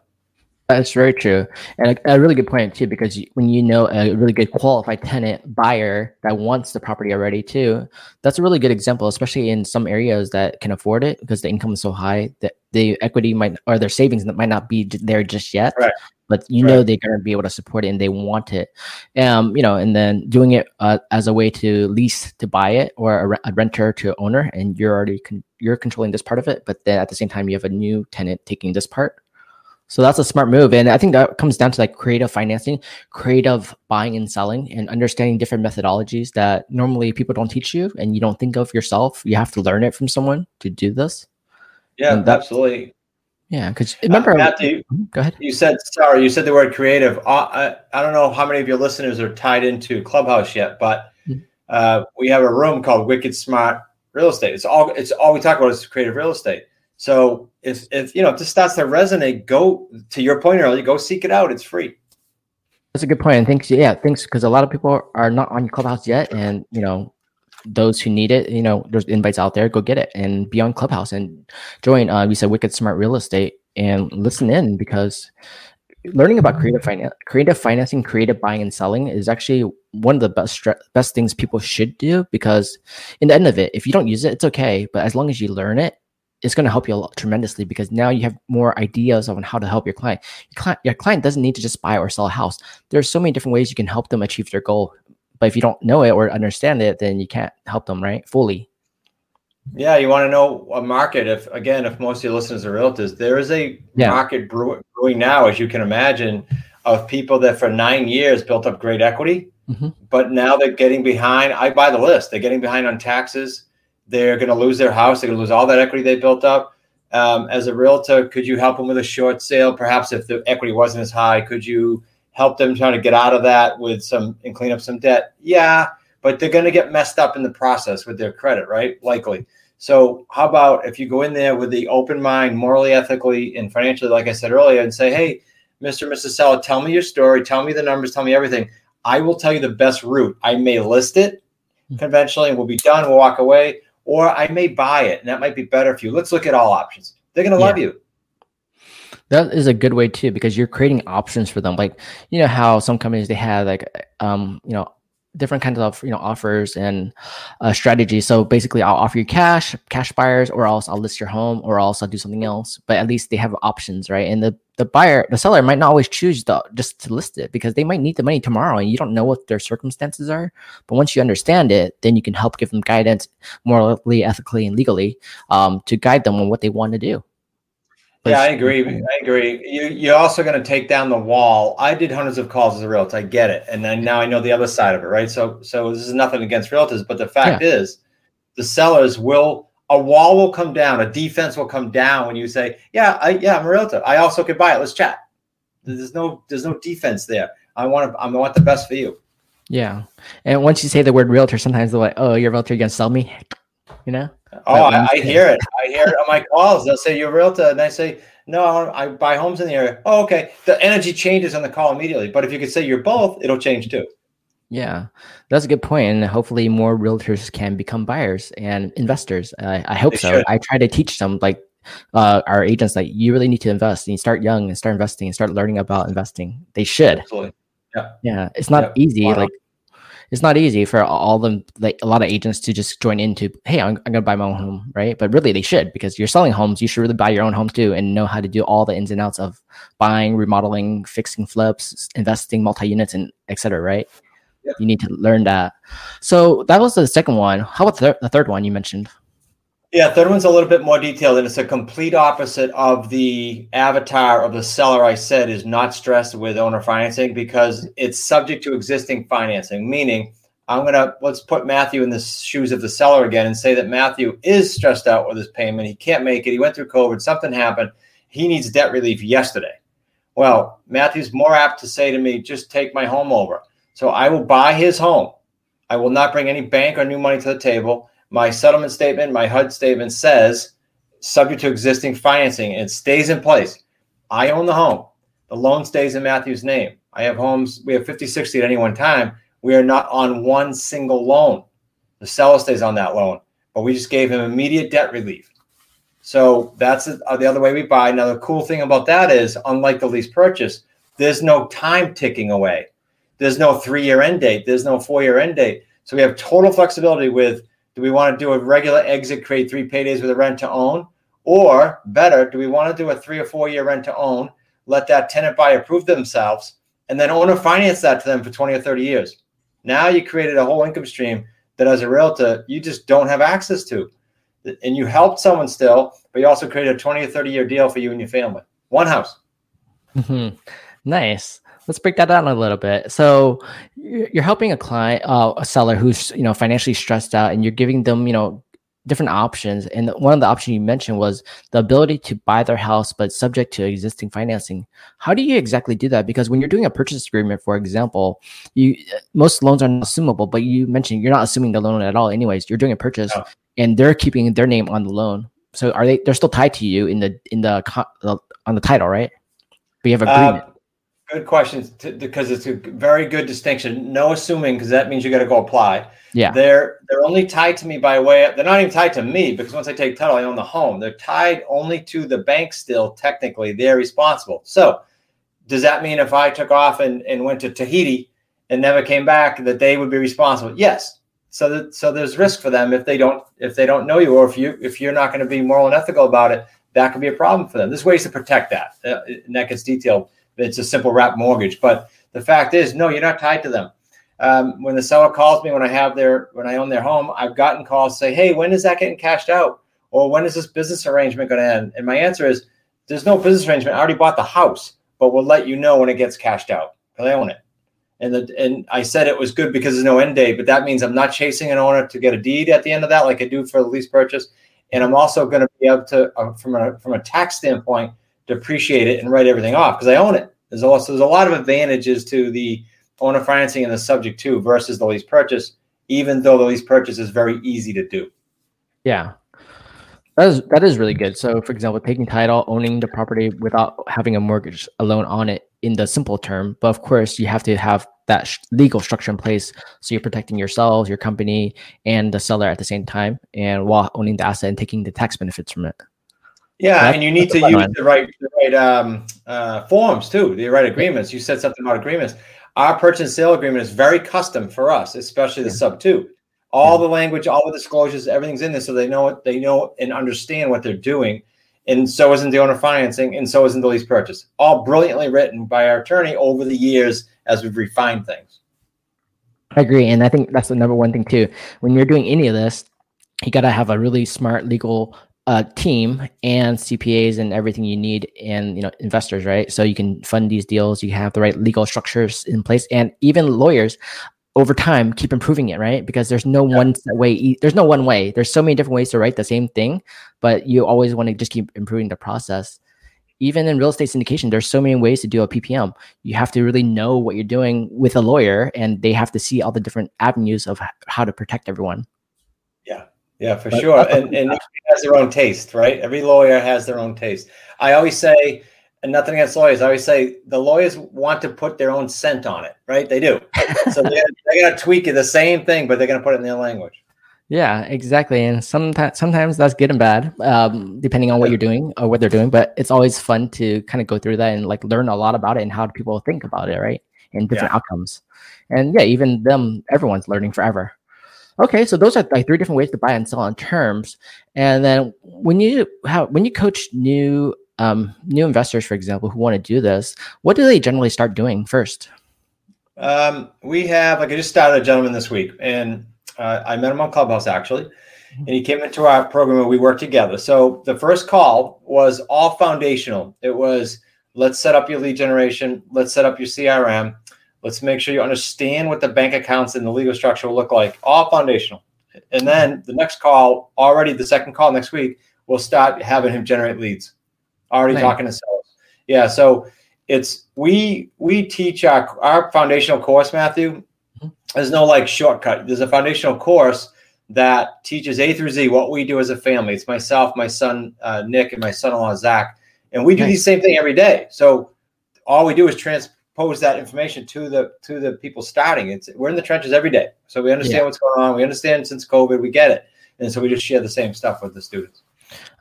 That's very true, and a, a, really good point too. Because you, when you know a really good qualified tenant buyer that wants the property already too, that's a really good example, especially in some areas that can afford it because the income is so high that the equity might or their savings might not be there just yet. Right. But you right. know they're going to be able to support it and they want it, um, you know, and then doing it uh, as a way to lease to buy it or a, re- a renter to owner, and you're already con- you're controlling this part of it, but then at the same time you have a new tenant taking this part so that's a smart move. And I think that comes down to like creative financing, creative buying and selling, and understanding different methodologies that normally people don't teach you and you don't think of yourself. You have to learn it from someone to do this. Yeah, that, absolutely. Yeah, because remember, uh, Matthew, mm-hmm, go ahead. You said sorry. You said the word creative. Uh, I, I don't know how many of your listeners are tied into Clubhouse yet, but mm-hmm. uh, we have a room called Wicked Smart Real Estate. It's all it's all we talk about is creative real estate. So if if you know if this starts to resonate, go to your point earlier, go seek it out. It's free. That's a good point. And thanks, yeah, thanks because a lot of people are not on Clubhouse yet, and you know those who need it, you know, there's invites out there. Go get it and be on Clubhouse and join. Uh, we said Wicked Smart Real Estate and listen in because learning about creative finance, creative financing, creative buying and selling is actually one of the best best things people should do because in the end of it, if you don't use it, it's okay. But as long as you learn it it's going to help you a lot, tremendously because now you have more ideas on how to help your client. your client. Your client doesn't need to just buy or sell a house. There's so many different ways you can help them achieve their goal. But if you don't know it or understand it, then you can't help them, right? Fully. Yeah, you want to know a market. If again, if most of your listeners are realtors, there is a yeah. market brewing now, as you can imagine, of people that for nine years built up great equity, mm-hmm. but now they're getting behind. I buy the list. They're getting behind on taxes they're going to lose their house. They're going to lose all that equity they built up. Um, as a realtor, could you help them with a short sale? Perhaps if the equity wasn't as high, could you help them try to get out of that with some and clean up some debt? Yeah, but they're going to get messed up in the process with their credit, right? Likely. So, how about if you go in there with the open mind, morally, ethically, and financially, like I said earlier, and say, hey, Mr. and Mrs. Seller, tell me your story, tell me the numbers, tell me everything. I will tell you the best route. I may list it hmm. conventionally and we'll be done, we'll walk away or I may buy it, and that might be better for you. Let's look at all options. They're going to love you. That is a good way too, because you're creating options for them. Like you know how some companies they have like um you know different kinds of you know offers and uh, strategies. So basically, I'll offer you cash, cash buyers, or else I'll list your home, or else I'll do something else. But at least they have options, right? And the the buyer, the seller might not always choose the, just to list it because they might need the money tomorrow, and you don't know what their circumstances are. But once you understand it, then you can help give them guidance morally, ethically, and legally um, to guide them on what they want to do. Yeah, I agree. I agree. You, you're also going to take down the wall. I did hundreds of calls as a realtor. I get it, and then now I know the other side of it, right? So, so this is nothing against realtors, but the fact yeah. is, the sellers will. A wall will come down. A defense will come down when you say, "Yeah, I, yeah, I'm a realtor. I also could buy it. Let's chat." There's no, there's no defense there. I want to, I want the best for you. Yeah, and once you say the word realtor, sometimes they're like, "Oh, you're a realtor. You're gonna sell me," you know. Oh, I, I, hear it. I hear it on my calls. They'll say you're a realtor, and I say, no, I buy homes in the area. Oh, okay. The energy changes on the call immediately. But if you could say you're both, it'll change too. Yeah, that's a good point. And hopefully, more realtors can become buyers and investors. I, I hope they so. Should. I try to teach them, like uh, our agents, like you really need to invest. And you start young and start investing and start learning about investing. They should. Absolutely. Yeah. Yeah. It's not yeah. easy. Wow. Like it's not easy for all them like a lot of agents to just join into hey I'm, I'm gonna buy my own home right? But really they should because you're selling homes you should really buy your own home too and know how to do all the ins and outs of buying remodeling fixing flips investing multi-units and etc right? Yep. you need to learn that. So that was the second one. How about the, the third one you mentioned yeah, third one's a little bit more detailed, and it's a complete opposite of the avatar of the seller I said is not stressed with owner financing because it's subject to existing financing. Meaning, I'm gonna let's put Matthew in the shoes of the seller again and say that Matthew is stressed out with his payment. He can't make it. He went through COVID. Something happened. He needs debt relief yesterday. Well, Matthew's more apt to say to me, "Just take my home over." So I will buy his home. I will not bring any bank or new money to the table my settlement statement, my HUD statement says subject to existing financing and stays in place. I own the home. The loan stays in Matthew's name. I have homes, we have 50, 60 at any one time. We are not on one single loan. The seller stays on that loan, but we just gave him immediate debt relief. So that's uh, the other way we buy. Now, the cool thing about that is, unlike the lease purchase, there's no time ticking away. There's no three year end date. There's no four year end date. So we have total flexibility with do we want to do a regular exit, create three paydays with a rent to own? Or better, do we want to do a three or four year rent to own, let that tenant buyer prove themselves, and then owner finance that to them for 20 or 30 years? Now you created a whole income stream that as a realtor, you just don't have access to. And you helped someone still, but you also created a 20 or 30 year deal for you and your family. One house. Mm-hmm. Nice. Let's break that down a little bit. So you're helping a client, uh, a seller who's you know financially stressed out, and you're giving them you know different options. And one of the options you mentioned was the ability to buy their house, but subject to existing financing. How do you exactly do that? Because when you're doing a purchase agreement, for example, you most loans are not assumable, but you mentioned you're not assuming the loan at all. Anyways, you're doing a purchase, no. and they're keeping their name on the loan. So are they? They're still tied to you in the in the on the title, right? But you have agreement. Uh, good question because it's a very good distinction. No assuming because that means you got to go apply. Yeah, they're they're only tied to me by way. Of, they're not even tied to me because once I take title, I own the home. They're tied only to the bank. Still, technically, they're responsible. So, does that mean if I took off and, and went to Tahiti and never came back, that they would be responsible? Yes. So that so there's risk for them if they don't if they don't know you or if you if you're not going to be moral and ethical about it, that could be a problem for them. There's ways to protect that, uh, and that gets detailed it's a simple wrap mortgage. But the fact is, no, you're not tied to them. Um, when the seller calls me when I have their when I own their home, I've gotten calls say, "Hey, when is that getting cashed out?" Or when is this business arrangement going to end? And my answer is, "There's no business arrangement. I already bought the house, but we'll let you know when it gets cashed out because I own it." And the, and I said it was good because there's no end date, but that means I'm not chasing an owner to get a deed at the end of that, like I do for the lease purchase. And I'm also going to be able to, uh, from a from a tax standpoint, depreciate it and write everything off because I own it. There's also there's a lot of advantages to the owner financing and the subject to versus the lease purchase, even though the lease purchase is very easy to do. Yeah. That is that is really good. So, for example, taking title, owning the property without having a mortgage alone on it in the simple term, but of course, you have to have that sh- legal structure in place so you're protecting yourselves, your company, and the seller at the same time, and while owning the asset and taking the tax benefits from it. Yeah, that's, and you need to use the right the right um, uh, forms too, the right agreements. You said something about agreements. Our purchase and sale agreement is very custom for us, especially the yeah. sub two. All yeah. the language, all the disclosures, everything's in there, so they know what they know and understand what they're doing. And so isn't the owner financing, and so isn't the lease purchase. All brilliantly written by our attorney over the years as we've refined things. I agree, and I think that's the number one thing too. When you're doing any of this, you got to have a really smart legal uh, team and CPAs and everything you need and you know investors, right? So you can fund these deals. You have the right legal structures in place, and even lawyers over time keep improving it, right? Because there's no yeah. one way. There's no one way. There's so many different ways to write the same thing, but you always want to just keep improving the process. Even in real estate syndication, there's so many ways to do a PPM. You have to really know what you're doing with a lawyer, and they have to see all the different avenues of how to protect everyone. Yeah, for but, sure. And and has their own taste, right? Every lawyer has their own taste. I always say, and nothing against lawyers, I always say the lawyers want to put their own scent on it, right? They do. <laughs> so they're, they're going to tweak it the same thing, but they're going to put it in their language. Yeah, exactly. And sometimes sometimes that's good and bad, um, depending on what you're doing or what they're doing. But it's always fun to kind of go through that and like learn a lot about it and how people think about it, right? And different yeah. outcomes. And yeah, even them, everyone's learning forever. Okay, so those are like three different ways to buy and sell on terms. And then when you have when you coach new um, new investors, for example, who want to do this, what do they generally start doing first? Um, we have like I just started a gentleman this week, and uh, I met him on Clubhouse actually, mm-hmm. and he came into our program and we worked together. So the first call was all foundational. It was let's set up your lead generation, let's set up your CRM, Let's make sure you understand what the bank accounts and the legal structure will look like, all foundational. And then the next call, already the second call next week, we'll start having him generate leads. Already nice. talking to sellers. Yeah. So it's we we teach our our foundational course, Matthew. Mm-hmm. There's no like shortcut. There's a foundational course that teaches A through Z what we do as a family. It's myself, my son uh, Nick, and my son-in-law Zach, and we do nice. the same thing every day. So all we do is trans pose that information to the to the people starting. It's we're in the trenches every day, so we understand yeah. what's going on. We understand since COVID, we get it, and so we just share the same stuff with the students.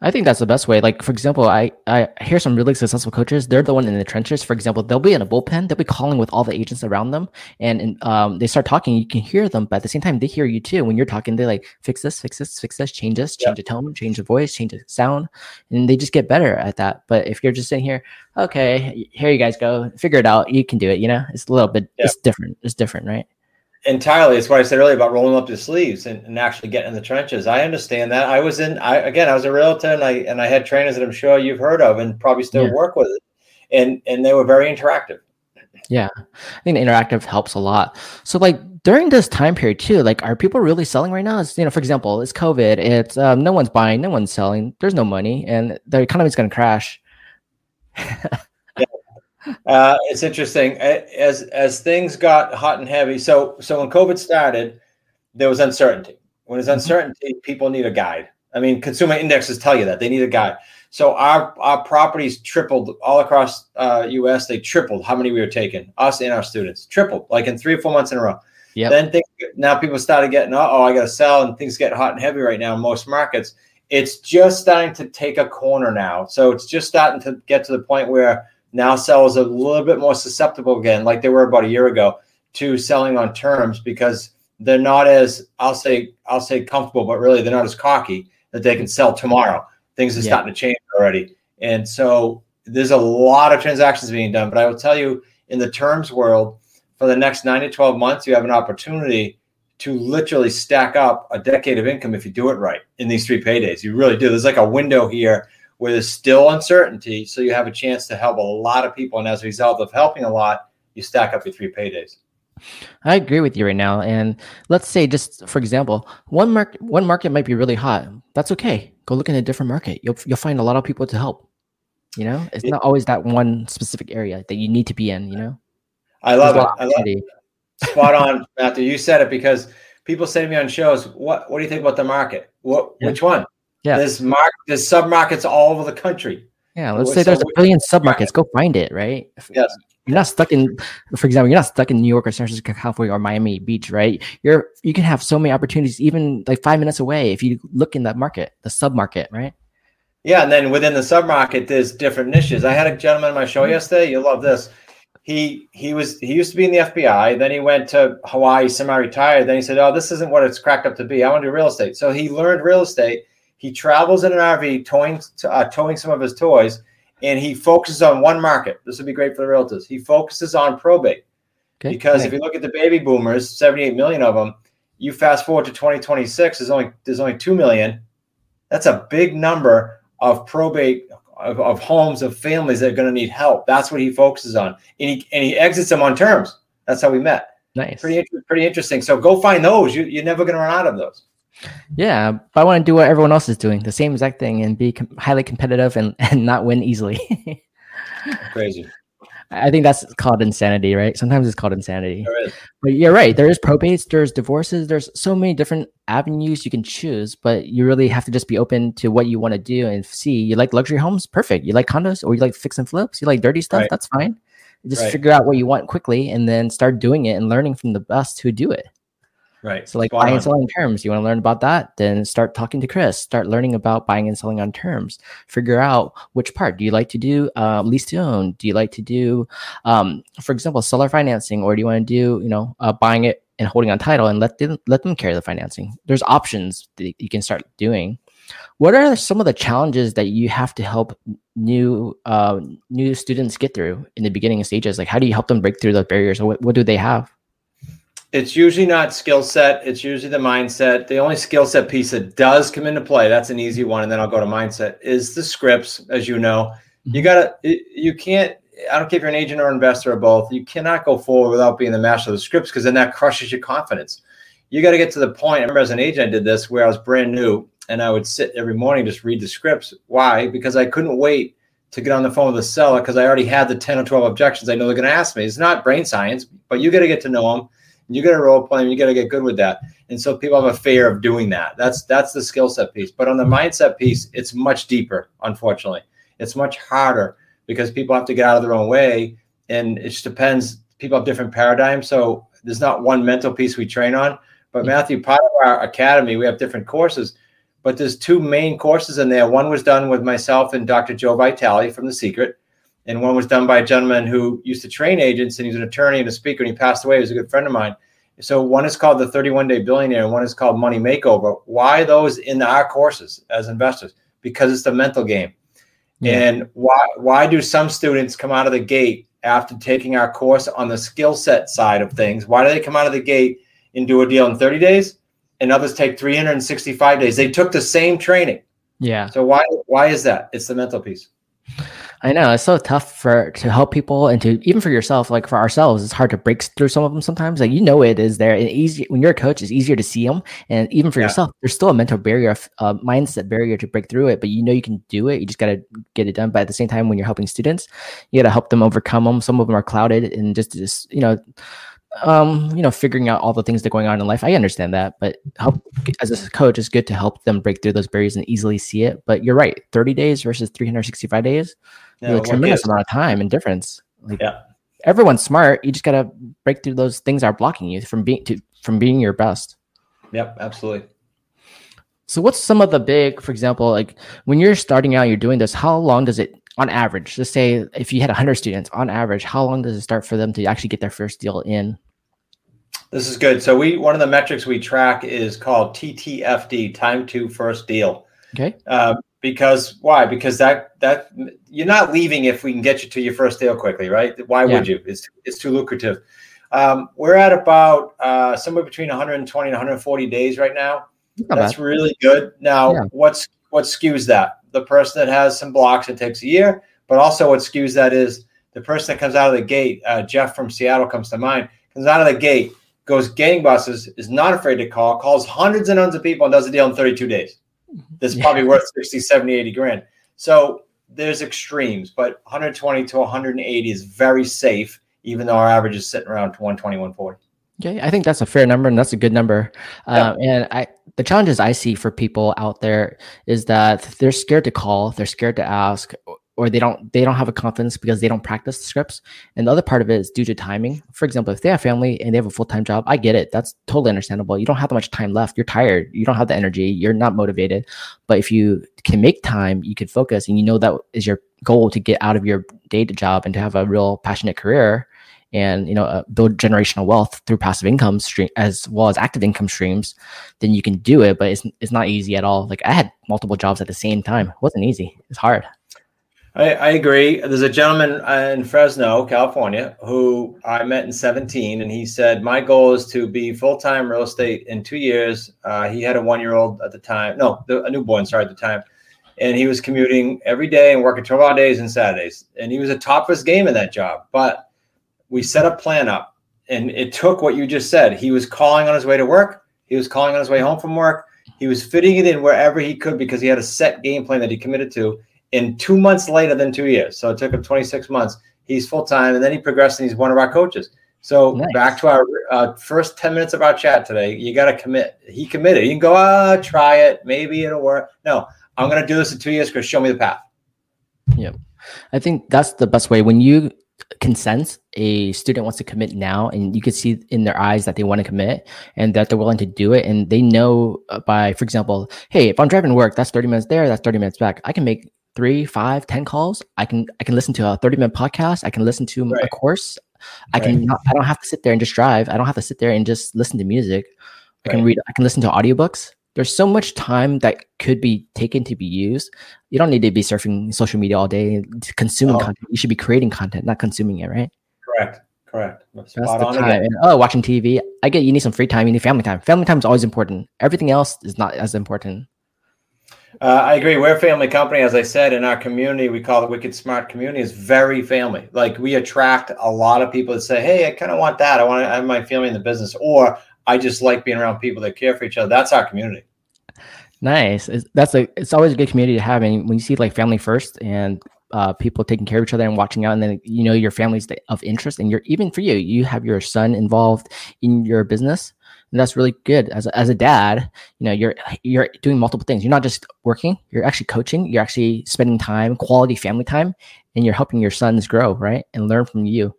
I think that's the best way. Like for example, I I hear some really successful coaches. They're the one in the trenches. For example, they'll be in a bullpen. They'll be calling with all the agents around them, and, and um, they start talking. You can hear them, but at the same time, they hear you too. When you're talking, they like fix this, fix this, fix this, change this, change yeah. the tone, change the voice, change the sound, and they just get better at that. But if you're just sitting here, okay, here you guys go, figure it out. You can do it. You know, it's a little bit. Yeah. It's different. It's different, right? Entirely. It's what i said earlier about rolling up your sleeves and, and, actually getting in the trenches. I understand that. I was in i again i was a realtor and i and i had trainers that i'm sure you've heard of and probably still yeah. work with it. And and they were very interactive. Yeah. I think interactive helps a lot. So like during this time period too like are people really selling right now? It's you know for example it's covid. It's um, no one's buying no one's selling. There's no money and the economy's going to crash <laughs> uh, it's interesting as as things got hot and heavy. So so when COVID started, there was uncertainty. When there's mm-hmm. uncertainty, people need a guide. I mean, consumer indexes tell you that they need a guide. So our our properties tripled all across uh, U.S. They tripled how many we were taking, us and our students, tripled like in three or four months in a row. Yeah. Then things, now people started getting, oh, I got to sell, and things get hot and heavy right now in most markets. It's just starting to take a corner now. So it's just starting to get to the point where now sells a little bit more susceptible again, like they were about a year ago, to selling on terms because they're not as I'll say I'll say comfortable, but really they're not as cocky that they can sell tomorrow. Things are yeah. starting to change already, and so there's a lot of transactions being done. But I will tell you, in the terms world, for the next nine to twelve months, you have an opportunity to literally stack up a decade of income if you do it right in these three paydays. You really do. There's like a window here where there's still uncertainty. So you have a chance to help a lot of people. And as a result of helping a lot, you stack up your three paydays. I agree with you right now. And let's say, just for example, one market one market might be really hot. That's okay. Go look in a different market. You'll you'll find a lot of people to help. You know, it's not always that one specific area that you need to be in. You know, I love it. I love it. Spot on, Matthew. You said it because people say to me on shows, "What What do you think about the market? What yeah. Which one?" Yeah. There's mark there's submarkets all over the country. Yeah, let's say there's a billion submarkets. Go find it, right? Yes. You're not stuck in, for example, you're not stuck in New York or San Francisco, California, or Miami Beach, right? You're you can have so many opportunities, even like five minutes away, if you look in that market, the submarket, right? Yeah, and then within the submarket, there's different niches. I had a gentleman on my show mm-hmm. yesterday. You'll love this. He he was he used to be in the FBI. Then he went to Hawaii, semi-retired. Then he said, "Oh, this isn't what it's cracked up to be. I want to do real estate." So he learned real estate he travels in an RV, towing uh, towing some of his toys, and he focuses on one market. This would be great for the realtors. He focuses on probate okay. because if you look at the baby boomers, 78 million of them. You fast forward to 2026, there's only there's only two million. That's a big number of probate of, of homes of families that are going to need help. That's what he focuses on, and he and he exits them on terms. That's how we met. Nice, pretty pretty interesting. So go find those. You, you're never going to run out of those. Yeah, but I want to do what everyone else is doing, the same exact thing, and be com- highly competitive and, <laughs> and not win easily. <laughs> Crazy. I think that's called insanity, right? Sometimes it's called insanity. But you're right. There is probates, there's divorces, there's so many different avenues you can choose, but you really have to just be open to what you want to do and see. You like luxury homes? Perfect. You like condos or you like fix and flips? You like dirty stuff? Right. That's fine. Just right. figure out what you want quickly and then start doing it and learning from the best who do it. Right. So like Spot buying on. and selling terms, you want to learn about that, then start talking to Chris, start learning about buying and selling on terms, figure out which part. Do you like to do uh, lease to own? Do you like to do, um, for example, seller financing, or do you want to do, you know, uh, buying it and holding on title and let them, let them carry the financing? There's options that you can start doing. What are some of the challenges that you have to help new uh, new students get through in the beginning stages? Like, how do you help them break through those barriers, or what, what do they have? It's usually not skill set. It's usually the mindset. The only skill set piece that does come into play, that's an easy one, and then I'll go to mindset, is the scripts, as you know. Mm-hmm. You gotta you can't I don't care if you're an agent or investor or both, you cannot go forward without being the master of the scripts because then that crushes your confidence. You got to get to the point. I remember as an agent, I did this where I was brand new and I would sit every morning just read the scripts. Why? Because I couldn't wait to get on the phone with the seller because I already had the 10 or 12 objections I know they're going to ask me. It's not brain science, but you got to get to know them you got to role play and you got to get good with that. And so people have a fear of doing that. That's that's the skill set piece. But on the mindset piece, it's much deeper. Unfortunately, it's much harder because people have to get out of their own way, and it just depends. People have different paradigms, so there's not one mental piece we train on. But Matthew, part of our academy, we have different courses. but there's two main courses in there. One was done with myself and Dr. Joe Vitale from The Secret, and one was done by a gentleman who used to train agents, and he's an attorney and a speaker, and he passed away. He was a good friend of mine. So one is called the 31 Day Billionaire, and one is called Money Makeover. Why those in our courses as investors? Because it's the mental game. Yeah. And why why do some students come out of the gate after taking our course on the skill set side of things? Why do they come out of the gate and do a deal in 30 days and others take 365 days? They took the same training. Yeah. So why why is that? It's the mental piece. I know it's so tough for to help people and to even for yourself, like for ourselves, it's hard to break through some of them sometimes. Like you know, it is there. And easy when you're a coach, it's easier to see them, and even for yeah. yourself, there's still a mental barrier, a uh, mindset barrier to break through it. But you know you can do it. You just got to get it done. But at the same time, when you're helping students, you got to help them overcome them. Some of them are clouded and just just you know um you know figuring out all the things that are going on in life i understand that but help as a coach it's good to help them break through those barriers and easily see it but you're right 30 days versus 365 days a tremendous amount of time and difference like yeah everyone's smart you just got to break through those things that are blocking you from being to from being your best yep absolutely so what's some of the big for example like when you're starting out you're doing this how long does it on average, let's say if you had 100 students on average, how long does it start for them to actually get their first deal in? This is good. So we one of the metrics we track is called TTFD, time to first deal. Okay. Uh, because why? Because that that you're not leaving if we can get you to your first deal quickly, right? Why yeah. would you? It's it's too lucrative. Um, we're at about uh, somewhere between 120 and 140 days right now. Not That's bad. really good. Now, yeah. what's what skews that? the person that has some blocks, it takes a year. But also, what skews that is the person that comes out of the gate. Uh, Jeff from Seattle comes to mind. Comes out of the gate, goes gangbusters, is not afraid to call, calls hundreds and hundreds of people, and does a deal in 32 days. <laughs> That's probably worth 60, 70, 80 grand. So there's extremes, but 120 to 180 is very safe, even though our average is sitting around 120, 140. Okay, I think that's a fair number and that's a good number. Um, and I, the challenges I see for people out there is that they're scared to call, they're scared to ask, or they don't they don't have a confidence because they don't practice the scripts. And the other part of it is due to timing. For example, if they have family and they have a full time job, I get it. That's totally understandable. You don't have that much time left. You're tired. You don't have the energy. You're not motivated. But if you can make time, you can focus, and you know that is your goal to get out of your day to job and to have a real passionate career and you know uh, build generational wealth through passive income stream as well as active income streams then you can do it but it's, it's not easy at all like i had multiple jobs at the same time it wasn't easy it's hard I, I agree. There's a gentleman in Fresno, California, who I met in 17, and he said, My goal is to be full time real estate in two years. Uh, he had a one year old at the time, no, a newborn, sorry, at the time. And he was commuting every day and working 12 hour days and Saturdays. And he was a top of his game in that job. But we set a plan up and it took what you just said. He was calling on his way to work. He was calling on his way home from work. He was fitting it in wherever he could because he had a set game plan that he committed to. In two months later than two years, so it took him 26 months. He's full time, and then he progressed, and he's one of our coaches. So nice. back to our uh, first 10 minutes of our chat today. You got to commit. He committed. You can go, ah, oh, try it. Maybe it'll work. No, I'm going to do this in two years because show me the path. Yep. I think that's the best way. When you can sense a student wants to commit now and you can see in their eyes that they want to commit and that they're willing to do it and they know uh, by for example hey if i'm driving to work that's 30 minutes there that's 30 minutes back i can make three five ten calls i can i can listen to a 30 minute podcast i can listen to right. a course i right. can not, i don't have to sit there and just drive i don't have to sit there and just listen to music i right. can read i can listen to audiobooks there's so much time that could be taken to be used. You don't need to be surfing social media all day, consuming oh. content. You should be creating content, not consuming it, right? Correct. Correct. That's the time. And, oh, watching TV. I get you need some free time. You need family time. Family time is always important. Everything else is not as important. Uh, I agree. We're a family company, as I said, in our community. We call it Wicked Smart Community. is very family. Like we attract a lot of people that say, "Hey, I kind of want that. I want to have my family in the business," or "I just like being around people that care for each other." That's our community. Nice. It's, that's a. It's always a good community to have, and when you see like family first and uh, people taking care of each other and watching out, and then you know your family's of interest, and you're even for you, you have your son involved in your business, and that's really good. As a, as a dad, you know you're you're doing multiple things. You're not just working; you're actually coaching. You're actually spending time, quality family time, and you're helping your sons grow, right, and learn from you.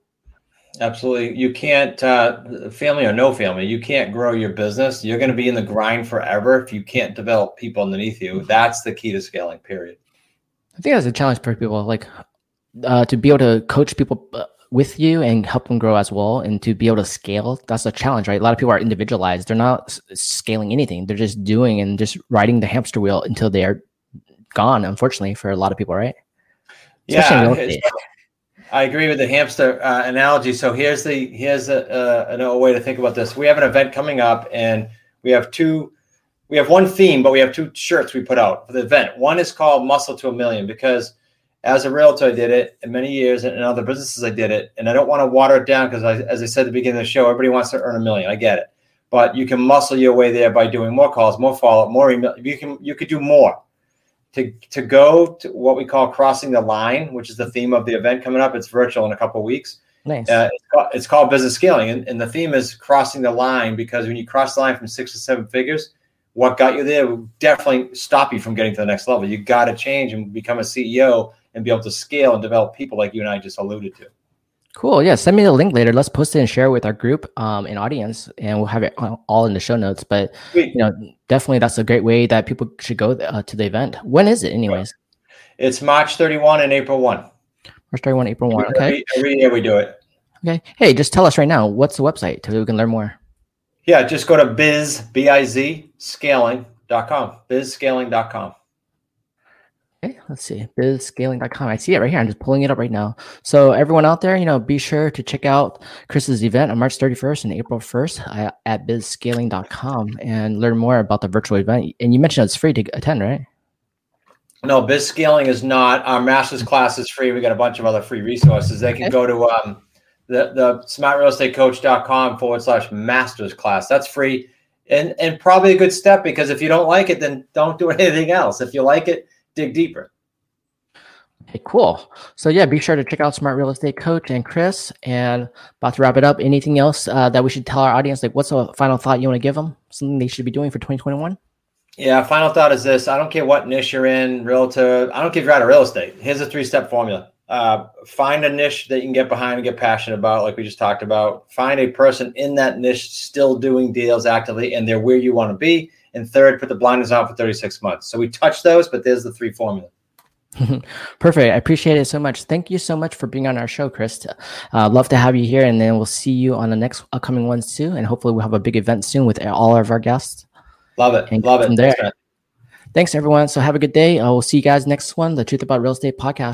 Absolutely. You can't, uh, family or no family, you can't grow your business. You're going to be in the grind forever if you can't develop people underneath you. That's the key to scaling, period. I think that's a challenge for people, like uh, to be able to coach people uh, with you and help them grow as well, and to be able to scale. That's a challenge, right? A lot of people are individualized. They're not scaling anything. They're just doing and just riding the hamster wheel until they are gone. Unfortunately, for a lot of people, right? Especially yeah, <laughs> I agree with the hamster uh, analogy. So here's the here's a, uh, a way to think about this. We have an event coming up, and we have two. We have one theme, but we have two shirts we put out for the event. One is called "Muscle to a Million because as a realtor, I did it in many years, and in other businesses, I did it. And I don't want to water it down because, as I said at the beginning of the show, everybody wants to earn a million. I get it, but you can muscle your way there by doing more calls, more follow up, more email. You can you could do more to to go to what we call crossing the line, which is the theme of the event coming up. It's virtual in a couple weeks. Nice. Uh, it's, called, it's, called, business scaling, and, and, the theme is crossing the line because when you cross the line from six to seven figures, what got you there will definitely stop you from getting to the next level. You got to change and become a CEO and be able to scale and develop people like you and I just alluded to. Cool. Yeah. Send me the link later. Let's post it and share it with our group um, and audience, and we'll have it all in the show notes. But Sweet. you know, definitely that's a great way that people should go uh, to the event. When is it, anyways? It's March 31 and April 1. March 31, April 1. Okay. Every, every year we do it. Okay. Hey, just tell us right now what's the website so we can learn more. Yeah, just go to biz, B I Z, scaling.com, bizscaling.com. Okay, let's see. Bizscaling.com. I see it right here. I'm just pulling it up right now. So everyone out there, you know, be sure to check out Chris's event on March 31st and April 1st uh, at bizscaling.com and learn more about the virtual event. And you mentioned it's free to attend, right? No, biz scaling is not. Our master's class is free. We got a bunch of other free resources. They can okay. go to um, the, the smartrealestatecoach.com forward slash master's class. That's free and, and probably a good step because if you don't like it, then don't do <laughs> anything else. If you like it, dig deeper. Okay, cool. So yeah, be sure to check out Smart Real Estate Coach and Chris. And about to wrap it up. Anything else uh, that we should tell our audience? Like, what's a final thought you want to give them? Something they should be doing for 2021? Yeah, final thought is this: I don't care what niche you're in, realtor. I don't care if you're out of real estate. Here's a three-step formula: uh, find a niche that you can get behind and get passionate about, like we just talked about. Find a person in that niche still doing deals actively, and they're where you want to be and third, put the blinders on for 36 months. So we touched those, but there's the three formula. <laughs> Perfect. I appreciate it so much. Thank you so much for being on our show, Chris. Uh, love to have you here, and then we'll see you on the next upcoming ones too. And hopefully, we'll have a big event soon with all of our guests. Love it. And Love it. There. Thanks, Thanks, everyone. So have a good day. Uh, we'll see you guys next one, the Truth About Real Estate podcast.